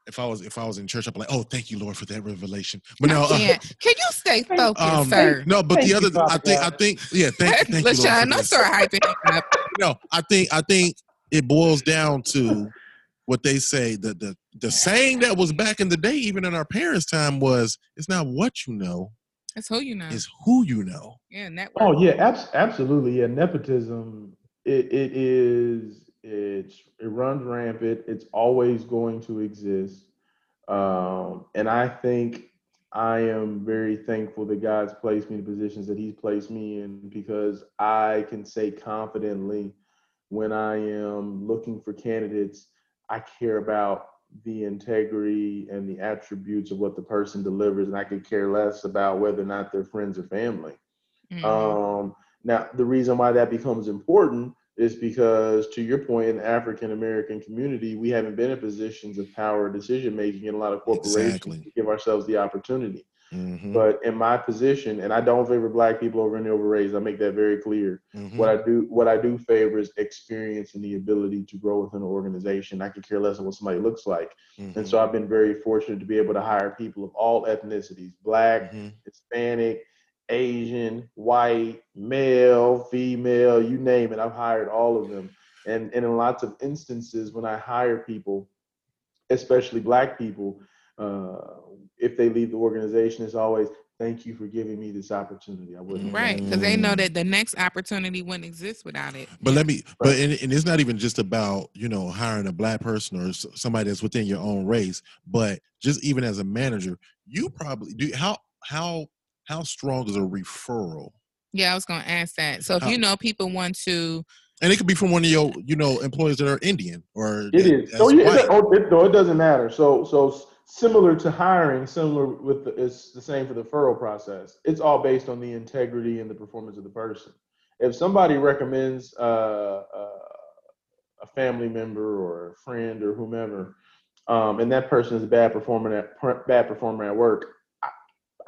if I was if I was in church, I'd be like, "Oh, thank you, Lord, for that revelation." But no, uh, can you stay focused, um, sir? No, but thank the other, I think, I think, yeah, thank, thank LaShawn, you. don't start hyping up. No, I think, I think it boils down to what they say. The the the saying that was back in the day, even in our parents' time, was, "It's not what you know." It's who you know. It's who you know. Yeah, network. Oh yeah, abs- absolutely. Yeah, nepotism. It, it is it's it runs rampant. It's always going to exist, um, and I think I am very thankful that God's placed me in the positions that He's placed me in because I can say confidently when I am looking for candidates, I care about the integrity and the attributes of what the person delivers, and I could care less about whether or not they're friends or family. Mm-hmm. Um, now, the reason why that becomes important is because to your point in the african american community we haven't been in positions of power decision making in a lot of corporations exactly. to give ourselves the opportunity mm-hmm. but in my position and i don't favor black people over any over race i make that very clear mm-hmm. what i do what i do favor is experience and the ability to grow within an organization i could care less what somebody looks like mm-hmm. and so i've been very fortunate to be able to hire people of all ethnicities black mm-hmm. hispanic Asian, white, male, female, you name it. I've hired all of them. And, and in lots of instances, when I hire people, especially black people, uh, if they leave the organization, it's always thank you for giving me this opportunity. I wouldn't. Right, because they know mm-hmm. that the next opportunity wouldn't exist without it. But let me, but and, and, it's not even just about you know hiring a black person or somebody that's within your own race, but just even as a manager, you probably do how how how strong is a referral? Yeah, I was going to ask that. So if how, you know people want to and it could be from one of your you know employees that are Indian or it is. So yeah, it, oh, it, no, it doesn't matter. So so similar to hiring, similar with the, it's the same for the referral process. It's all based on the integrity and the performance of the person. If somebody recommends uh, uh, a family member or a friend or whomever, um, and that person is a bad performer at bad performer at work, I,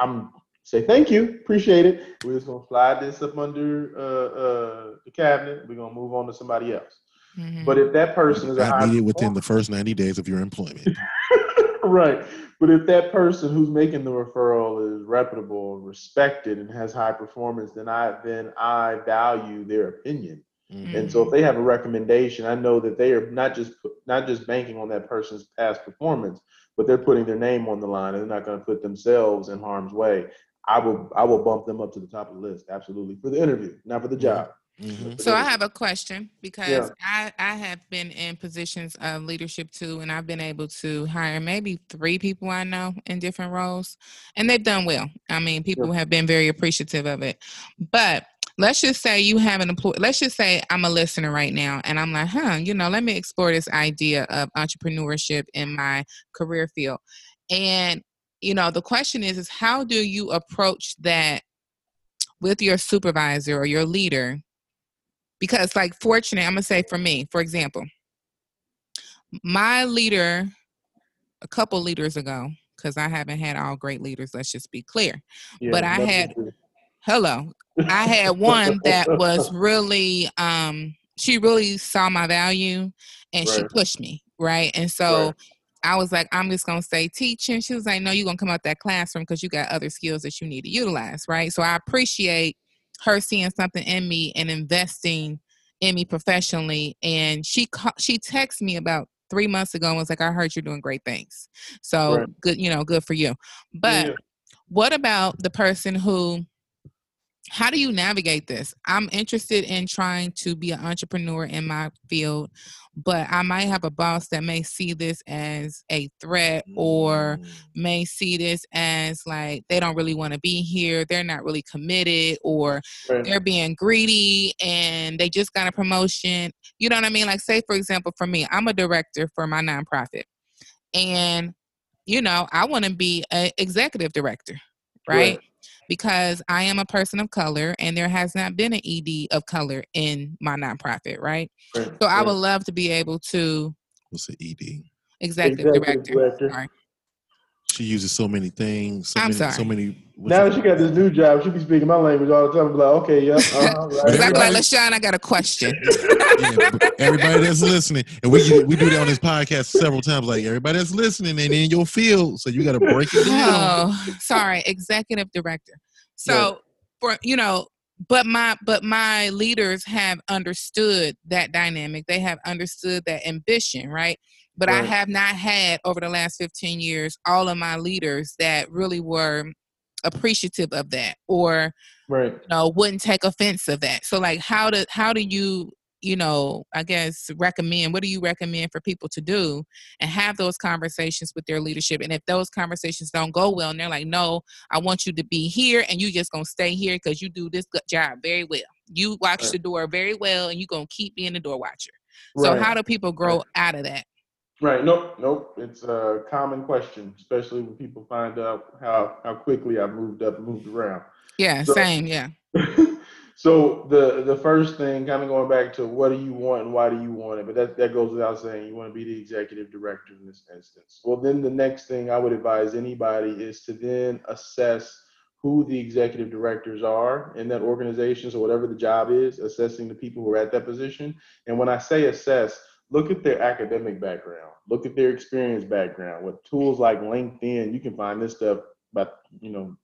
I'm say thank you, appreciate it. We're just gonna slide this up under uh, uh, the cabinet. We're gonna move on to somebody else. Mm-hmm. But if that person is a high within the first ninety days of your employment, right? But if that person who's making the referral is reputable, respected, and has high performance, then I then I value their opinion. Mm-hmm. And so if they have a recommendation, I know that they are not just not just banking on that person's past performance, but they're putting their name on the line and they're not going to put themselves in harm's way. I will I will bump them up to the top of the list absolutely for the interview, not for the job. Mm-hmm. So I have a question because yeah. I I have been in positions of leadership too, and I've been able to hire maybe three people I know in different roles, and they've done well. I mean, people yeah. have been very appreciative of it. But let's just say you have an employee. Let's just say I'm a listener right now, and I'm like, huh, you know, let me explore this idea of entrepreneurship in my career field, and you know the question is is how do you approach that with your supervisor or your leader because like fortunate i'm gonna say for me for example my leader a couple leaders ago because i haven't had all great leaders let's just be clear yeah, but i had hello i had one that was really um she really saw my value and right. she pushed me right and so right. I was like, I'm just gonna stay teaching. She was like, No, you're gonna come out that classroom because you got other skills that you need to utilize, right? So I appreciate her seeing something in me and investing in me professionally. And she she texted me about three months ago and was like, I heard you're doing great things. So right. good, you know, good for you. But yeah. what about the person who how do you navigate this? I'm interested in trying to be an entrepreneur in my field, but I might have a boss that may see this as a threat or mm. may see this as like they don't really want to be here, they're not really committed, or right. they're being greedy and they just got a promotion. You know what I mean? Like, say, for example, for me, I'm a director for my nonprofit, and you know, I want to be an executive director, right? right because I am a person of color and there has not been an ED of color in my nonprofit, right? right so I would love to be able to. What's an ED? Executive, Executive director. director. Sorry. She uses so many things. So I'm many, sorry. So many. Now that she got this new job, she be speaking my language all the time. I'm like, okay, yeah. Uh-huh, right. I'm like, LaShawn, I got a question. yeah, everybody that's listening, and we we do that on this podcast several times. Like everybody that's listening and in your field, so you got to break it down. Oh, sorry, executive director. So for you know, but my but my leaders have understood that dynamic. They have understood that ambition, right? But right. I have not had over the last 15 years all of my leaders that really were appreciative of that or right. you know wouldn't take offense of that. So like how do how do you you know, I guess recommend what do you recommend for people to do and have those conversations with their leadership. And if those conversations don't go well and they're like, no, I want you to be here and you just gonna stay here because you do this job very well. You watch right. the door very well and you're gonna keep being the door watcher. So how do people grow out of that? Right. Nope. Nope. It's a common question, especially when people find out how how quickly I've moved up, moved around. Yeah. So, same. Yeah. So the the first thing, kind of going back to what do you want and why do you want it, but that, that goes without saying. You want to be the executive director in this instance. Well, then the next thing I would advise anybody is to then assess who the executive directors are in that organization. So whatever the job is, assessing the people who are at that position. And when I say assess, look at their academic background, look at their experience background. With tools like LinkedIn, you can find this stuff by you know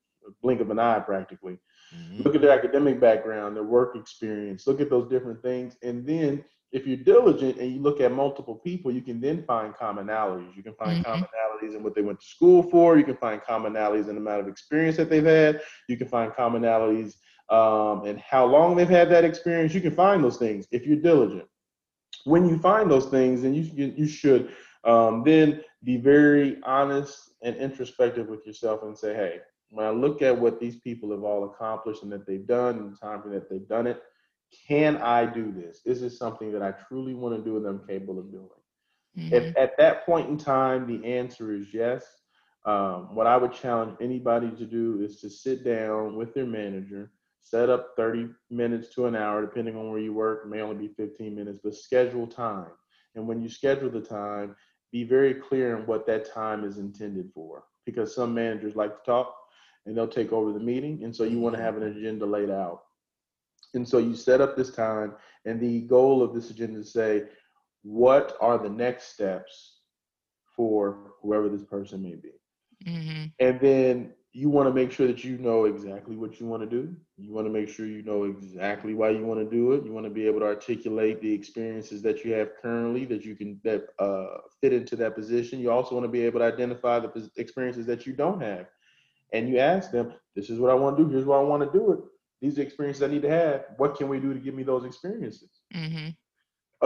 blink of an eye practically. Mm-hmm. Look at their academic background, their work experience, look at those different things. And then if you're diligent and you look at multiple people, you can then find commonalities. You can find mm-hmm. commonalities in what they went to school for. You can find commonalities in the amount of experience that they've had. You can find commonalities um, and how long they've had that experience. You can find those things if you're diligent. When you find those things, then you you, you should um, then be very honest and introspective with yourself and say, hey, when I look at what these people have all accomplished and that they've done and the time that they've done it, can I do this? Is this something that I truly want to do and I'm capable of doing? Mm-hmm. If at that point in time the answer is yes, um, what I would challenge anybody to do is to sit down with their manager, set up 30 minutes to an hour, depending on where you work, it may only be 15 minutes, but schedule time. And when you schedule the time, be very clear on what that time is intended for. Because some managers like to talk and they'll take over the meeting. And so you want to have an agenda laid out. And so you set up this time, and the goal of this agenda is to say, what are the next steps for whoever this person may be? Mm-hmm. And then you want to make sure that you know exactly what you want to do. You want to make sure you know exactly why you want to do it. You want to be able to articulate the experiences that you have currently that you can that uh, fit into that position. You also want to be able to identify the experiences that you don't have, and you ask them, "This is what I want to do. Here's why I want to do it these are experiences I need to have. What can we do to give me those experiences? Mm-hmm.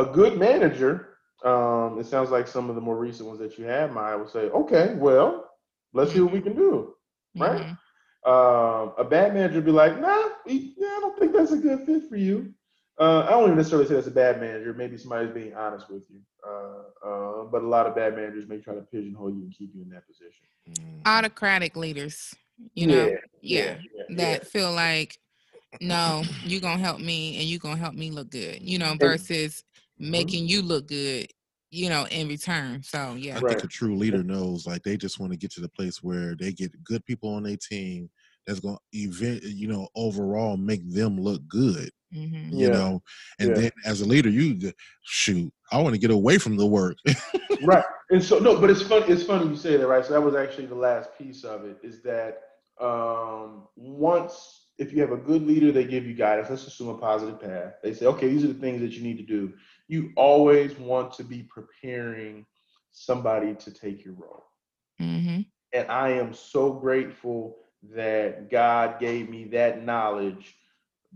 A good manager, um, it sounds like some of the more recent ones that you have, I would say, okay, well, let's see what we can do, right? Mm-hmm. Um, a bad manager would be like, nah, we, yeah, I don't think that's a good fit for you. Uh, I don't even necessarily say that's a bad manager. Maybe somebody's being honest with you. Uh, uh, but a lot of bad managers may try to pigeonhole you and keep you in that position. Autocratic leaders, you know, yeah, yeah, yeah that yeah. feel like no, you're gonna help me and you're gonna help me look good, you know, versus mm-hmm. making you look good, you know, in return. So yeah. I think a true leader knows like they just want to get to the place where they get good people on their team that's gonna event you know, overall make them look good. Mm-hmm. You yeah. know, and yeah. then as a leader, you shoot, I want to get away from the work. right. And so no, but it's funny, it's funny you say that, right? So that was actually the last piece of it, is that um once if you have a good leader, they give you guidance. Let's assume a positive path. They say, okay, these are the things that you need to do. You always want to be preparing somebody to take your role. Mm-hmm. And I am so grateful that God gave me that knowledge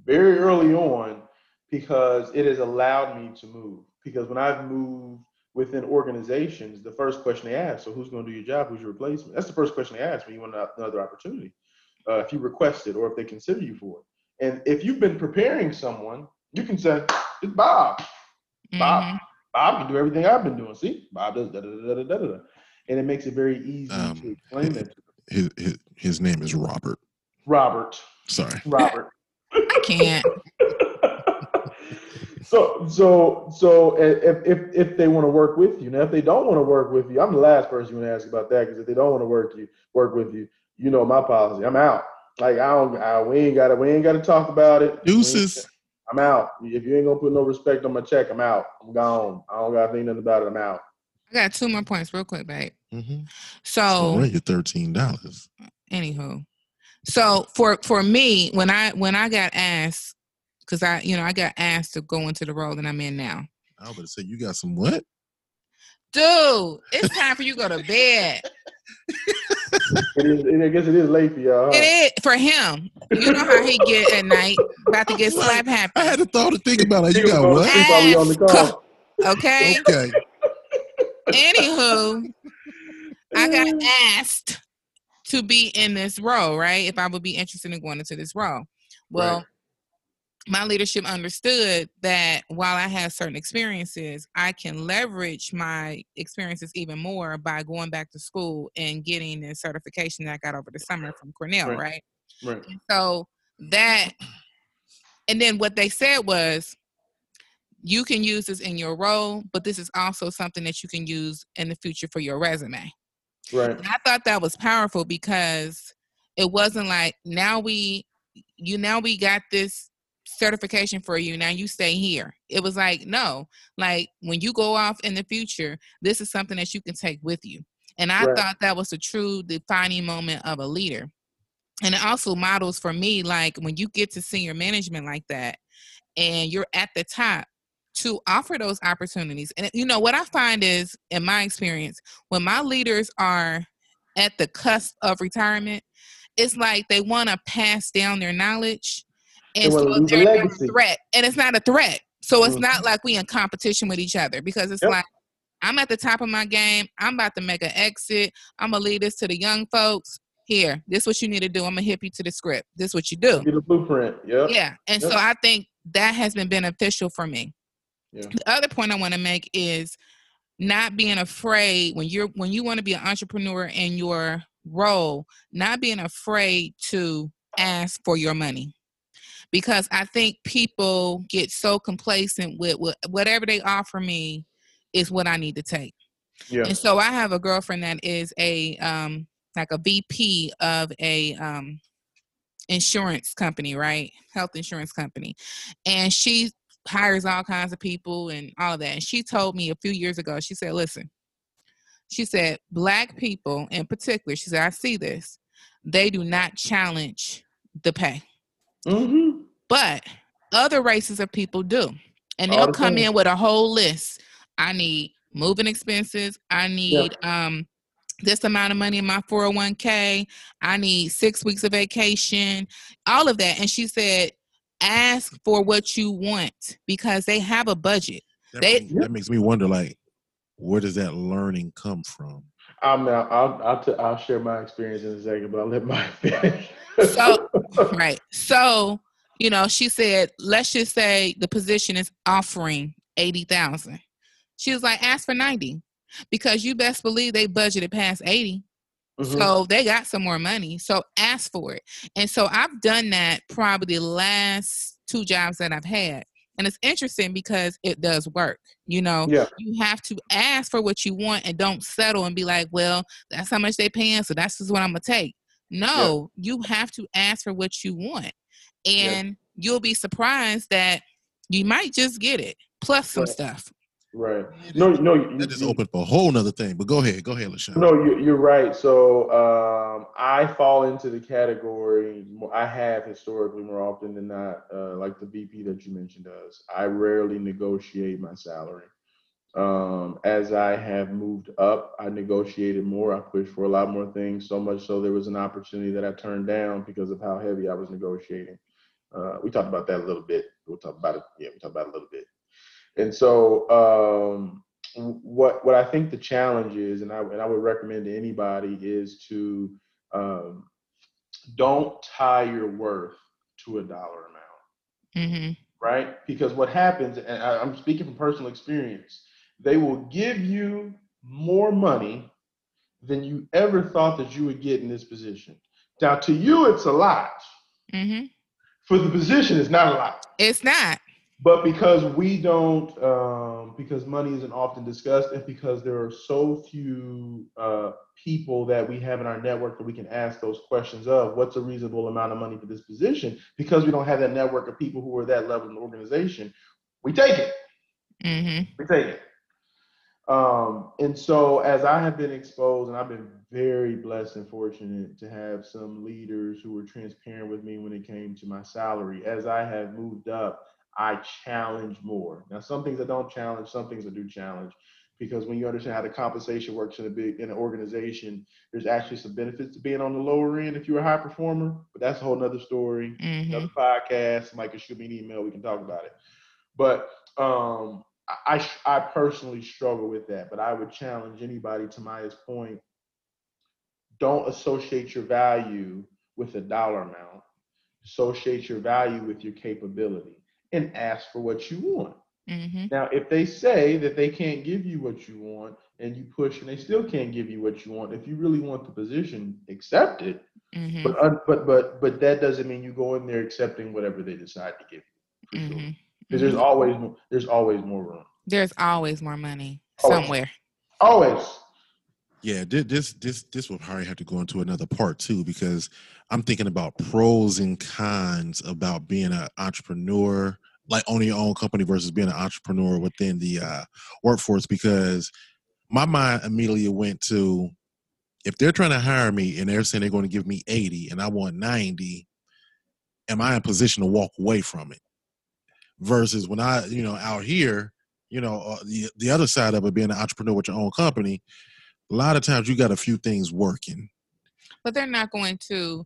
very early on because it has allowed me to move. Because when I've moved within organizations, the first question they ask, so who's going to do your job? Who's your replacement? That's the first question they ask when you want another opportunity uh, if you request it or if they consider you for it. And if you've been preparing someone, you can say, it's Bob. Mm-hmm. Bob, Bob can do everything I've been doing. See, Bob does da da da da da da. And it makes it very easy um, to explain it. His, his, his name is Robert. Robert. Sorry. Robert. I can't. so so so if if if they want to work with you now if they don't want to work with you i'm the last person you want to ask about that because if they don't want to work you work with you you know my policy. I'm out. Like I don't. I, we ain't got to. We ain't got to talk about it. Deuces. I'm out. If you ain't gonna put no respect on my check, I'm out. I'm gone. I don't got to think nothing about it. I'm out. I got two more points, real quick, babe. Mm-hmm. So your thirteen dollars. Anywho, so for for me, when I when I got asked, because I you know I got asked to go into the role that I'm in now. I was going to say you got some what? Dude, it's time for you to go to bed. It is, I guess it is late for y'all. Huh? It is for him. You know how he get at night, about to get slap happy. I had to thought to think about it. You got what? Probably On the call. Okay. Okay. Anywho, I got asked to be in this role, right? If I would be interested in going into this role. Well, right my leadership understood that while I have certain experiences, I can leverage my experiences even more by going back to school and getting the certification that I got over the summer from Cornell, right? Right. right. so that, and then what they said was, you can use this in your role, but this is also something that you can use in the future for your resume. Right. And I thought that was powerful because it wasn't like now we you now we got this certification for you. Now you stay here. It was like, no, like when you go off in the future, this is something that you can take with you. And I right. thought that was a true defining moment of a leader. And it also models for me, like when you get to senior management like that and you're at the top, to offer those opportunities. And you know what I find is, in my experience, when my leaders are at the cusp of retirement, it's like they want to pass down their knowledge, and so they're a threat, and it's not a threat. So it's mm-hmm. not like we in competition with each other because it's yep. like I'm at the top of my game. I'm about to make an exit. I'm gonna lead this to the young folks. Here, this is what you need to do. I'm gonna hip you to the script. This is what you do. Get a blueprint. Yeah. Yeah. And yep. so I think that has been beneficial for me. Yeah. The other point I want to make is not being afraid when you're when you want to be an entrepreneur in your role, not being afraid to ask for your money. Because I think people get so complacent with, whatever they offer me is what I need to take. Yeah. And so I have a girlfriend that is a um like a VP of a um insurance company, right? Health insurance company. And she hires all kinds of people and all of that. And she told me a few years ago, she said, listen, she said, black people in particular, she said, I see this. They do not challenge the pay. Mm-hmm. But other races of people do. And they'll the come in with a whole list. I need moving expenses. I need yeah. um this amount of money in my 401k. I need six weeks of vacation, all of that. And she said, ask for what you want because they have a budget. That, they, makes, that makes me wonder, like, where does that learning come from? I'm I'll I'll, I'll, t- I'll share my experience in a second, but I'll let my finish. So right, so you know, she said, let's just say the position is offering eighty thousand. She was like, ask for ninety, because you best believe they budgeted past 80 mm-hmm. So they got some more money. So ask for it. And so I've done that probably the last two jobs that I've had. And it's interesting because it does work. You know, yeah. you have to ask for what you want and don't settle and be like, well, that's how much they paying, so that's just what I'm gonna take. No, yeah. you have to ask for what you want. And yeah. you'll be surprised that you might just get it, plus some right. stuff. Right. No, no. That is open for a whole nother thing. But go ahead. Go ahead, LaShawn. No, you, are right. So um, I fall into the category. I have historically more often than not, uh, like the VP that you mentioned does. I rarely negotiate my salary. Um, as I have moved up, I negotiated more. I pushed for a lot more things. So much so there was an opportunity that I turned down because of how heavy I was negotiating. Uh, we talked about that a little bit. We'll talk about it. Yeah, we talked about it a little bit. And so, um, what what I think the challenge is, and I and I would recommend to anybody is to um, don't tie your worth to a dollar amount, mm-hmm. right? Because what happens, and I, I'm speaking from personal experience, they will give you more money than you ever thought that you would get in this position. Now, to you, it's a lot. Mm-hmm. For the position, it's not a lot. It's not but because we don't um, because money isn't often discussed and because there are so few uh, people that we have in our network that we can ask those questions of what's a reasonable amount of money for this position because we don't have that network of people who are that level in the organization we take it mm-hmm. we take it um, and so as i have been exposed and i've been very blessed and fortunate to have some leaders who were transparent with me when it came to my salary as i have moved up I challenge more. Now, some things I don't challenge, some things I do challenge, because when you understand how the compensation works in a big in an organization, there's actually some benefits to being on the lower end if you're a high performer. But that's a whole nother story, mm-hmm. another podcast. Can shoot me an email, we can talk about it. But um, I I personally struggle with that, but I would challenge anybody to Maya's point. Don't associate your value with a dollar amount. Associate your value with your capability and ask for what you want. Mm-hmm. Now, if they say that they can't give you what you want and you push and they still can't give you what you want, if you really want the position, accept it. Mm-hmm. But but but but that doesn't mean you go in there accepting whatever they decide to give you. Because there's mm-hmm. always there's always more room. There's always more money always. somewhere. Always. Yeah, this this this will probably have to go into another part too because I'm thinking about pros and cons about being an entrepreneur, like owning your own company versus being an entrepreneur within the uh, workforce. Because my mind immediately went to if they're trying to hire me and they're saying they're going to give me 80 and I want 90, am I in position to walk away from it? Versus when I, you know, out here, you know, uh, the the other side of it being an entrepreneur with your own company, a lot of times you got a few things working. But they're not going to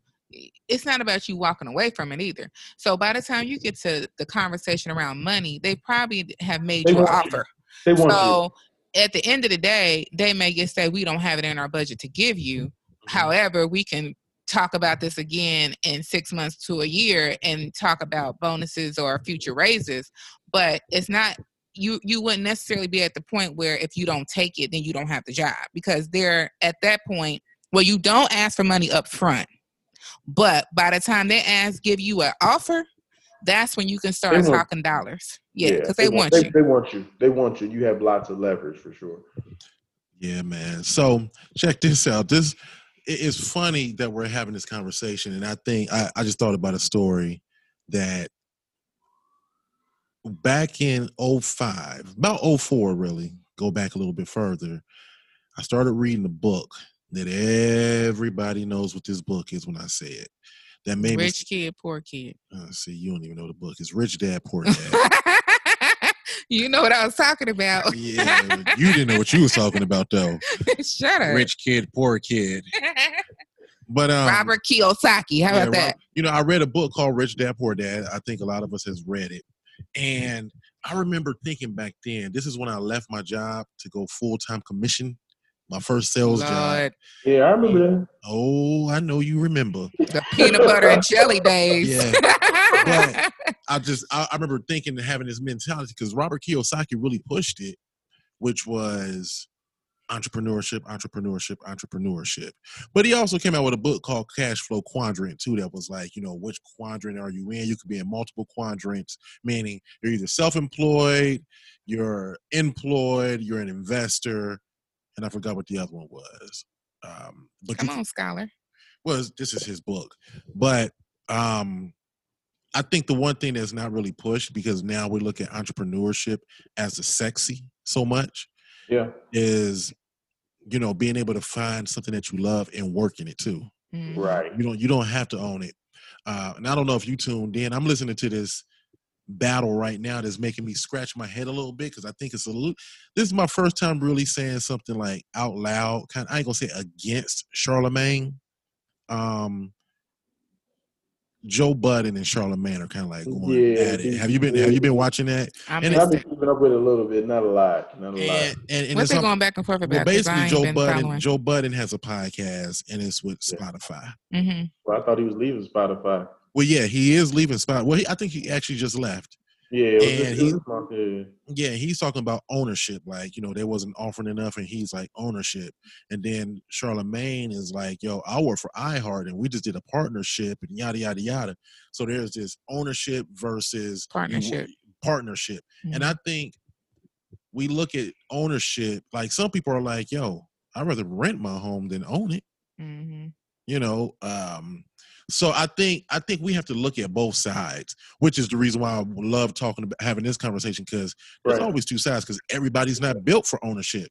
it's not about you walking away from it either. So by the time you get to the conversation around money, they probably have made They you an want you. offer. They want So at the end of the day, they may just say we don't have it in our budget to give you. you. However, we can talk about this again in six months to a year and talk about bonuses or future raises. But it's not you you wouldn't necessarily be at the point where if you don't take it, then you don't have the job because they're at that point well, you don't ask for money up front. But by the time they ask give you an offer, that's when you can start want- talking dollars. Yeah, because they, want they, you. They want you. They want you. You have lots of leverage for sure. Yeah, man. So check this out. This it- it's funny that we're having this conversation, and I think I, I just thought about a story that back in 05, about 04 really, go back a little bit further, I started reading a book that everybody knows what this book is when I say it. That made me Rich kid, poor kid. uh, see you don't even know the book. It's Rich Dad Poor Dad. You know what I was talking about. yeah, you didn't know what you was talking about though. Shut up. Rich kid, poor kid. But um, Robert Kiyosaki. How Yeah, about that? Rob- you know, I read a book called Rich Dad Poor Dad. I think a lot of us has read it. And I remember thinking back then, this is when I left my job to go full time commission, my first sales job. Yeah, I remember that. Oh, I know you remember. the peanut butter and jelly days. Yeah. I just I, I remember thinking and having this mentality because Robert Kiyosaki really pushed it, which was entrepreneurship, entrepreneurship, entrepreneurship. But he also came out with a book called Cash Flow Quadrant too, that was like, you know, which quadrant are you in? You could be in multiple quadrants, meaning you're either self-employed, you're employed, you're an investor, and I forgot what the other one was. Um, but Come on, scholar. was this is his book but um i think the one thing that's not really pushed because now we look at entrepreneurship as a sexy so much Yeah. is you know being able to find something that you love and work in it too Mhm. Right. you don't you don't have to own it uh and i don't know if you tuned in i'm listening to this battle right now that's making me scratch my head a little bit because i think it's a little this is my first time really saying something like out loud kind of, i ain't gonna say against charlemagne um joe budden and charlemagne are kind of like going Yeah, at it have you been have you been watching that I And missed I've been it. keeping up with it a little bit, not a lot, not a lot. and, and, and What's it's they going back and forth well, about? 'Cause I basically joe budden following. joe budden has a podcast and it's with Yeah. spotify Mhm. Well, I thought he was leaving Spotify. well yeah he is leaving spot well he, i think he actually just left Yeah, And he- month, yeah. yeah, he's talking about ownership. Like, you know, they wasn't offering enough, and he's like ownership. And then Charlemagne is like, yo, I work for iHeart, and we just did a partnership, and yada yada yada. So there's this ownership versus you- Partnership. partnership. And Mhm. I think we look at ownership like some people are like, yo, I'd rather rent my home than own it. Mhm. You know, um, so I think I think we have to look at both sides, which is the reason why I love talking about having this conversation because there's Right. always two sides because everybody's not built for ownership.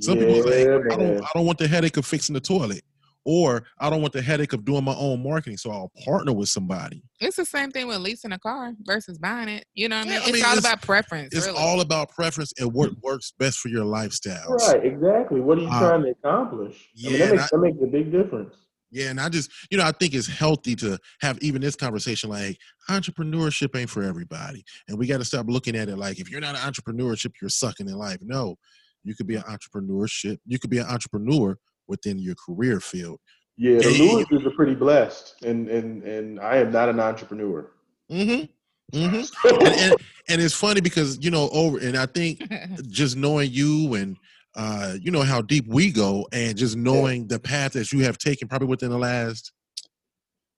Some people say, Yeah, I don't. I don't want the headache of fixing the toilet. Or I don't want the headache of doing my own marketing, so I'll partner with somebody. It's the same thing with leasing a car versus buying it. You know what I Yeah, mean? I It's mean, all it's- about preference. It's really. all about preference and what works best for your lifestyle. Right, exactly. What are you Uh, trying to accomplish? I mean, that and makes, that makes a big difference. Yeah, and I just, you know, I think it's healthy to have even this conversation like entrepreneurship ain't for everybody. And we got to stop looking at it like if you're not an entrepreneurship, you're sucking in life. No, you could be an entrepreneurship. You could be an entrepreneur within your career field. Yeah, the Yeah, Lewises are pretty blessed, and and and I am not an entrepreneur. Mm-hmm. Mm-hmm. and, and, and it's funny because, you know, over and I think just knowing you and uh, you know how deep we go and just knowing the path that you have taken probably within the last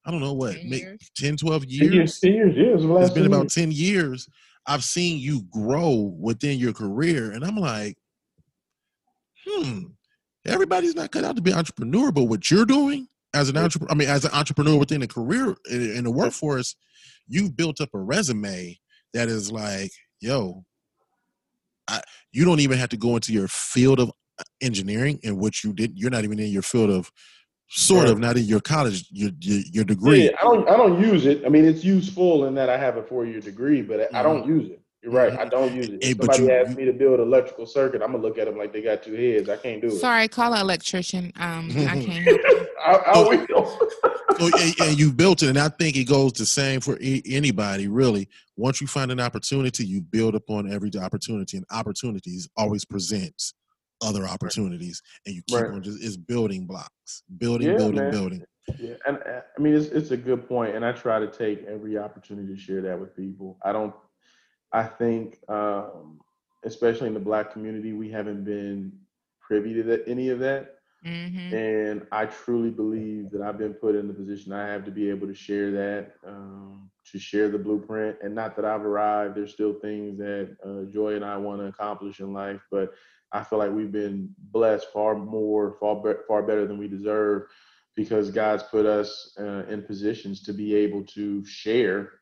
I don't know what, 10 may- years. 10, 12 Ten years. years, ten years, yeah, it was the last it's been about years. 10 years i've seen you grow within your career and i'm like hmm everybody's not cut out to be an entrepreneur but what you're doing as an entrepreneur i mean as an entrepreneur within a career in, in the workforce you've built up a resume that is like yo I, you don't even have to go into your field of uh, engineering and what you did you're not even in your field of Sort of, not in your college, your your, your degree. Yeah, I don't I don't use it. I mean, it's useful in that I have a four year degree, but mm-hmm. I don't use it. You're right. I don't use it. If somebody you, asks me to build an electrical circuit, I'm gonna look at them like they got two heads. I can't do it. Sorry, call an electrician. Um, I can't help you. I, I will. so, and, and you built it, and I think it goes the same for anybody. Really, once you find an opportunity, you build upon every opportunity, and opportunities always presents other opportunities, and you keep right. on just it's building blocks, building, yeah, building, man. building. Yeah, and uh, I mean it's it's a good point, and I try to take every opportunity to share that with people. I don't. I think, um, especially in the Black community, we haven't been privy to that, any of that. Mm-hmm. And I truly believe that I've been put in the position I have to be able to share that, um, to share the blueprint. And not that I've arrived, there's still things that uh, Joy and I want to accomplish in life, but I feel like we've been blessed far more, far, far better than we deserve because God's put us uh, in positions to be able to share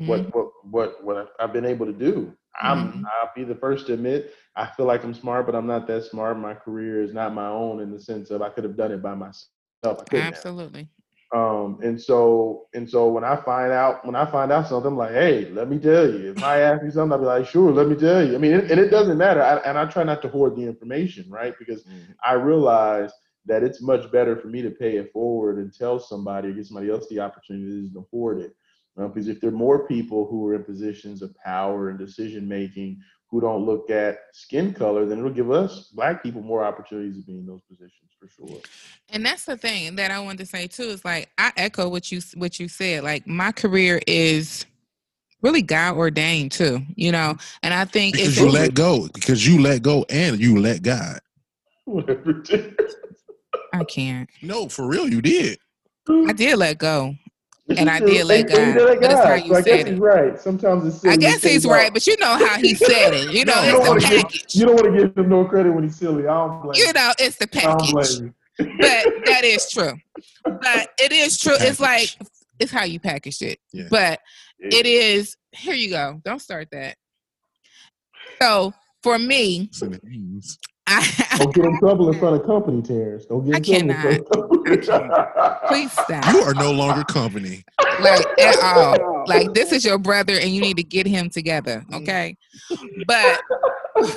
mm-hmm. what, what, what, what I've been able to do. I'm, mm-hmm. I'll be the first to admit, I feel like I'm smart, but I'm not that smart. My career is not my own in the sense of I could have done it by myself. Absolutely. Um, and so and so when I find out when I find out something, I'm like, hey, let me tell you. If I ask you something, I'll be like, sure, let me tell you. I mean, and it doesn't matter. I, and I try not to hoard the information, right? Because mm-hmm. I realize that it's much better for me to pay it forward and tell somebody or give somebody else the opportunity to hoard it. Because if there are more people who are in positions of power and decision making who don't look at skin color, then it'll give us black people more opportunities to be in those positions for sure. And that's the thing that I wanted to say too is like I echo what you what you said. Like my career is really God ordained too, you know. And I think because you let go, because you let go and you let God. Whatever. I can't. No, for real, you did. I did let go and I did let God. That's how you so said it. right. Sometimes it's. Silly. I guess he's right, but you know how he said it. You know, no, it's the package. Give, you don't want to give him no credit when he's silly. I don't blame. You know, it's the package. but that is true. But it is true. It's like it's how you package it. Yeah. But yeah. it is. Here you go. Don't start that. So for me, don't get in trouble in front of company, Terrence. Don't get in I trouble. Cannot. Please stop. You are no longer company. Like at all. Like this is your brother, and you need to get him together. Okay. But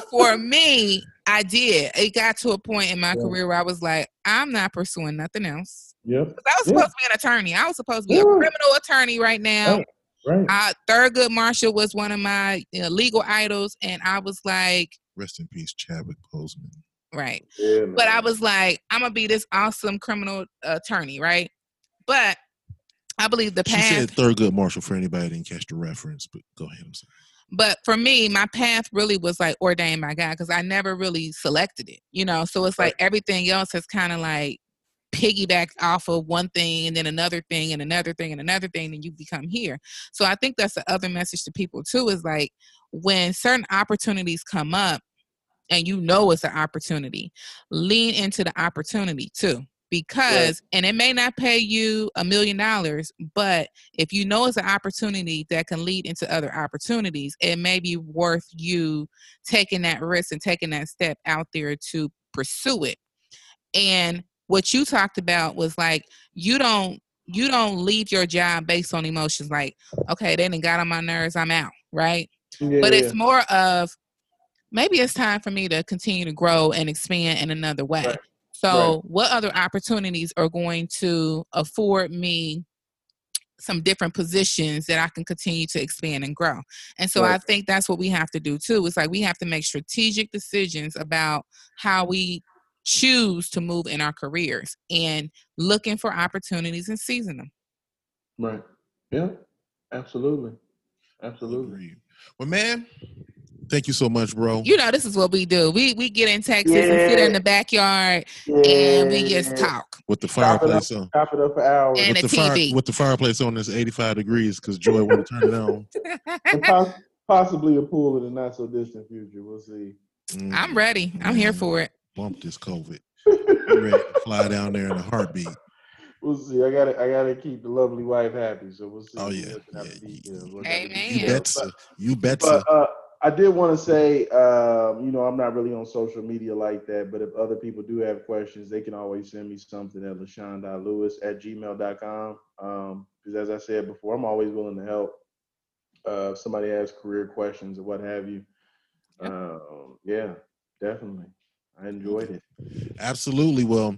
for me, I did. It got to a point in my yeah. career where I was like, I'm not pursuing nothing else. Yeah. I was supposed to be an attorney. I was supposed to be yeah. a criminal attorney right now. Right. Right. Uh, Thurgood Marshall was one of my you know, legal idols, and I was like, Rest in peace, Chadwick Boseman. Right. Yeah, but I was like, I'm gonna be this awesome criminal attorney, right? But I believe the path. She said Thurgood Marshall for anybody didn't catch the reference, but go ahead. I'm sorry. But for me, my path really was like ordained by God because I never really selected it, you know. So it's like right. everything else has kind of like piggybacked off of one thing and then another thing and another thing and another thing, and you become here. So I think that's the other message to people too is like when certain opportunities come up and you know it's an opportunity, lean into the opportunity too. Because, yeah. and it may not pay you a million dollars, but if you know it's an opportunity that can lead into other opportunities, it may be worth you taking that risk and taking that step out there to pursue it. And what you talked about was like, you don't you don't leave your job based on emotions like okay they didn't got on my nerves i'm out right yeah, but it's more of maybe it's time for me to continue to grow and expand in another way. Right. So, right. what other opportunities are going to afford me some different positions that I can continue to expand and grow? And so, right. I think that's what we have to do too. It's like we have to make strategic decisions about how we choose to move in our careers and looking for opportunities and seizing them. Right. Yeah. Absolutely. Absolutely. Well, man, thank you so much, bro. You know, this is what we do. We we get in Texas yeah. and sit in the backyard yeah. and we just talk. With the fireplace on. Top it up for hours. And with the, TV. Fire, with the fireplace on it's 85 degrees because Joy want to turn it on. and possibly a pool in the not so distant future. We'll see. Mm. I'm ready. I'm here for it. Bump this COVID. ready to fly down there in a heartbeat we'll see. I gotta I gotta keep the lovely wife happy. So we'll see. Oh yeah. yeah. You, Amen. You bet. You bet but. Uh, I did want to say, um, you know, I'm not really on social media like that, but if other people do have questions, they can always send me something at lashawn.lewis at gmail.com. Um, because as I said before, I'm always willing to help. Uh, if somebody has career questions or what have you. Um, yeah, definitely. I enjoyed it. Absolutely. Well,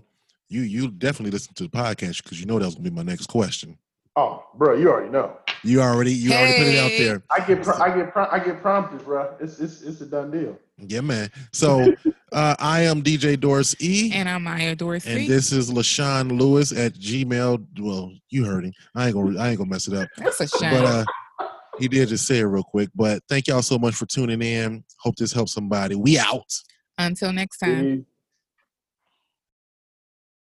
you you definitely listen to the podcast because you know that was gonna be my next question. Oh, bro, you already know. You already you already put it out there. I get pro- I get pro- I get prompted, bro. It's it's it's a done deal. Yeah, man. So uh, I am DJ Doris E. And I'm Maya Dorsey. And this is LaShawn Lewis at Gmail. Well, you heard him. I ain't gonna I ain't gonna mess it up. That's a shame. But uh he did just say it real quick. But thank y'all so much for tuning in. Hope this helps somebody. We out. Until next time. Peace.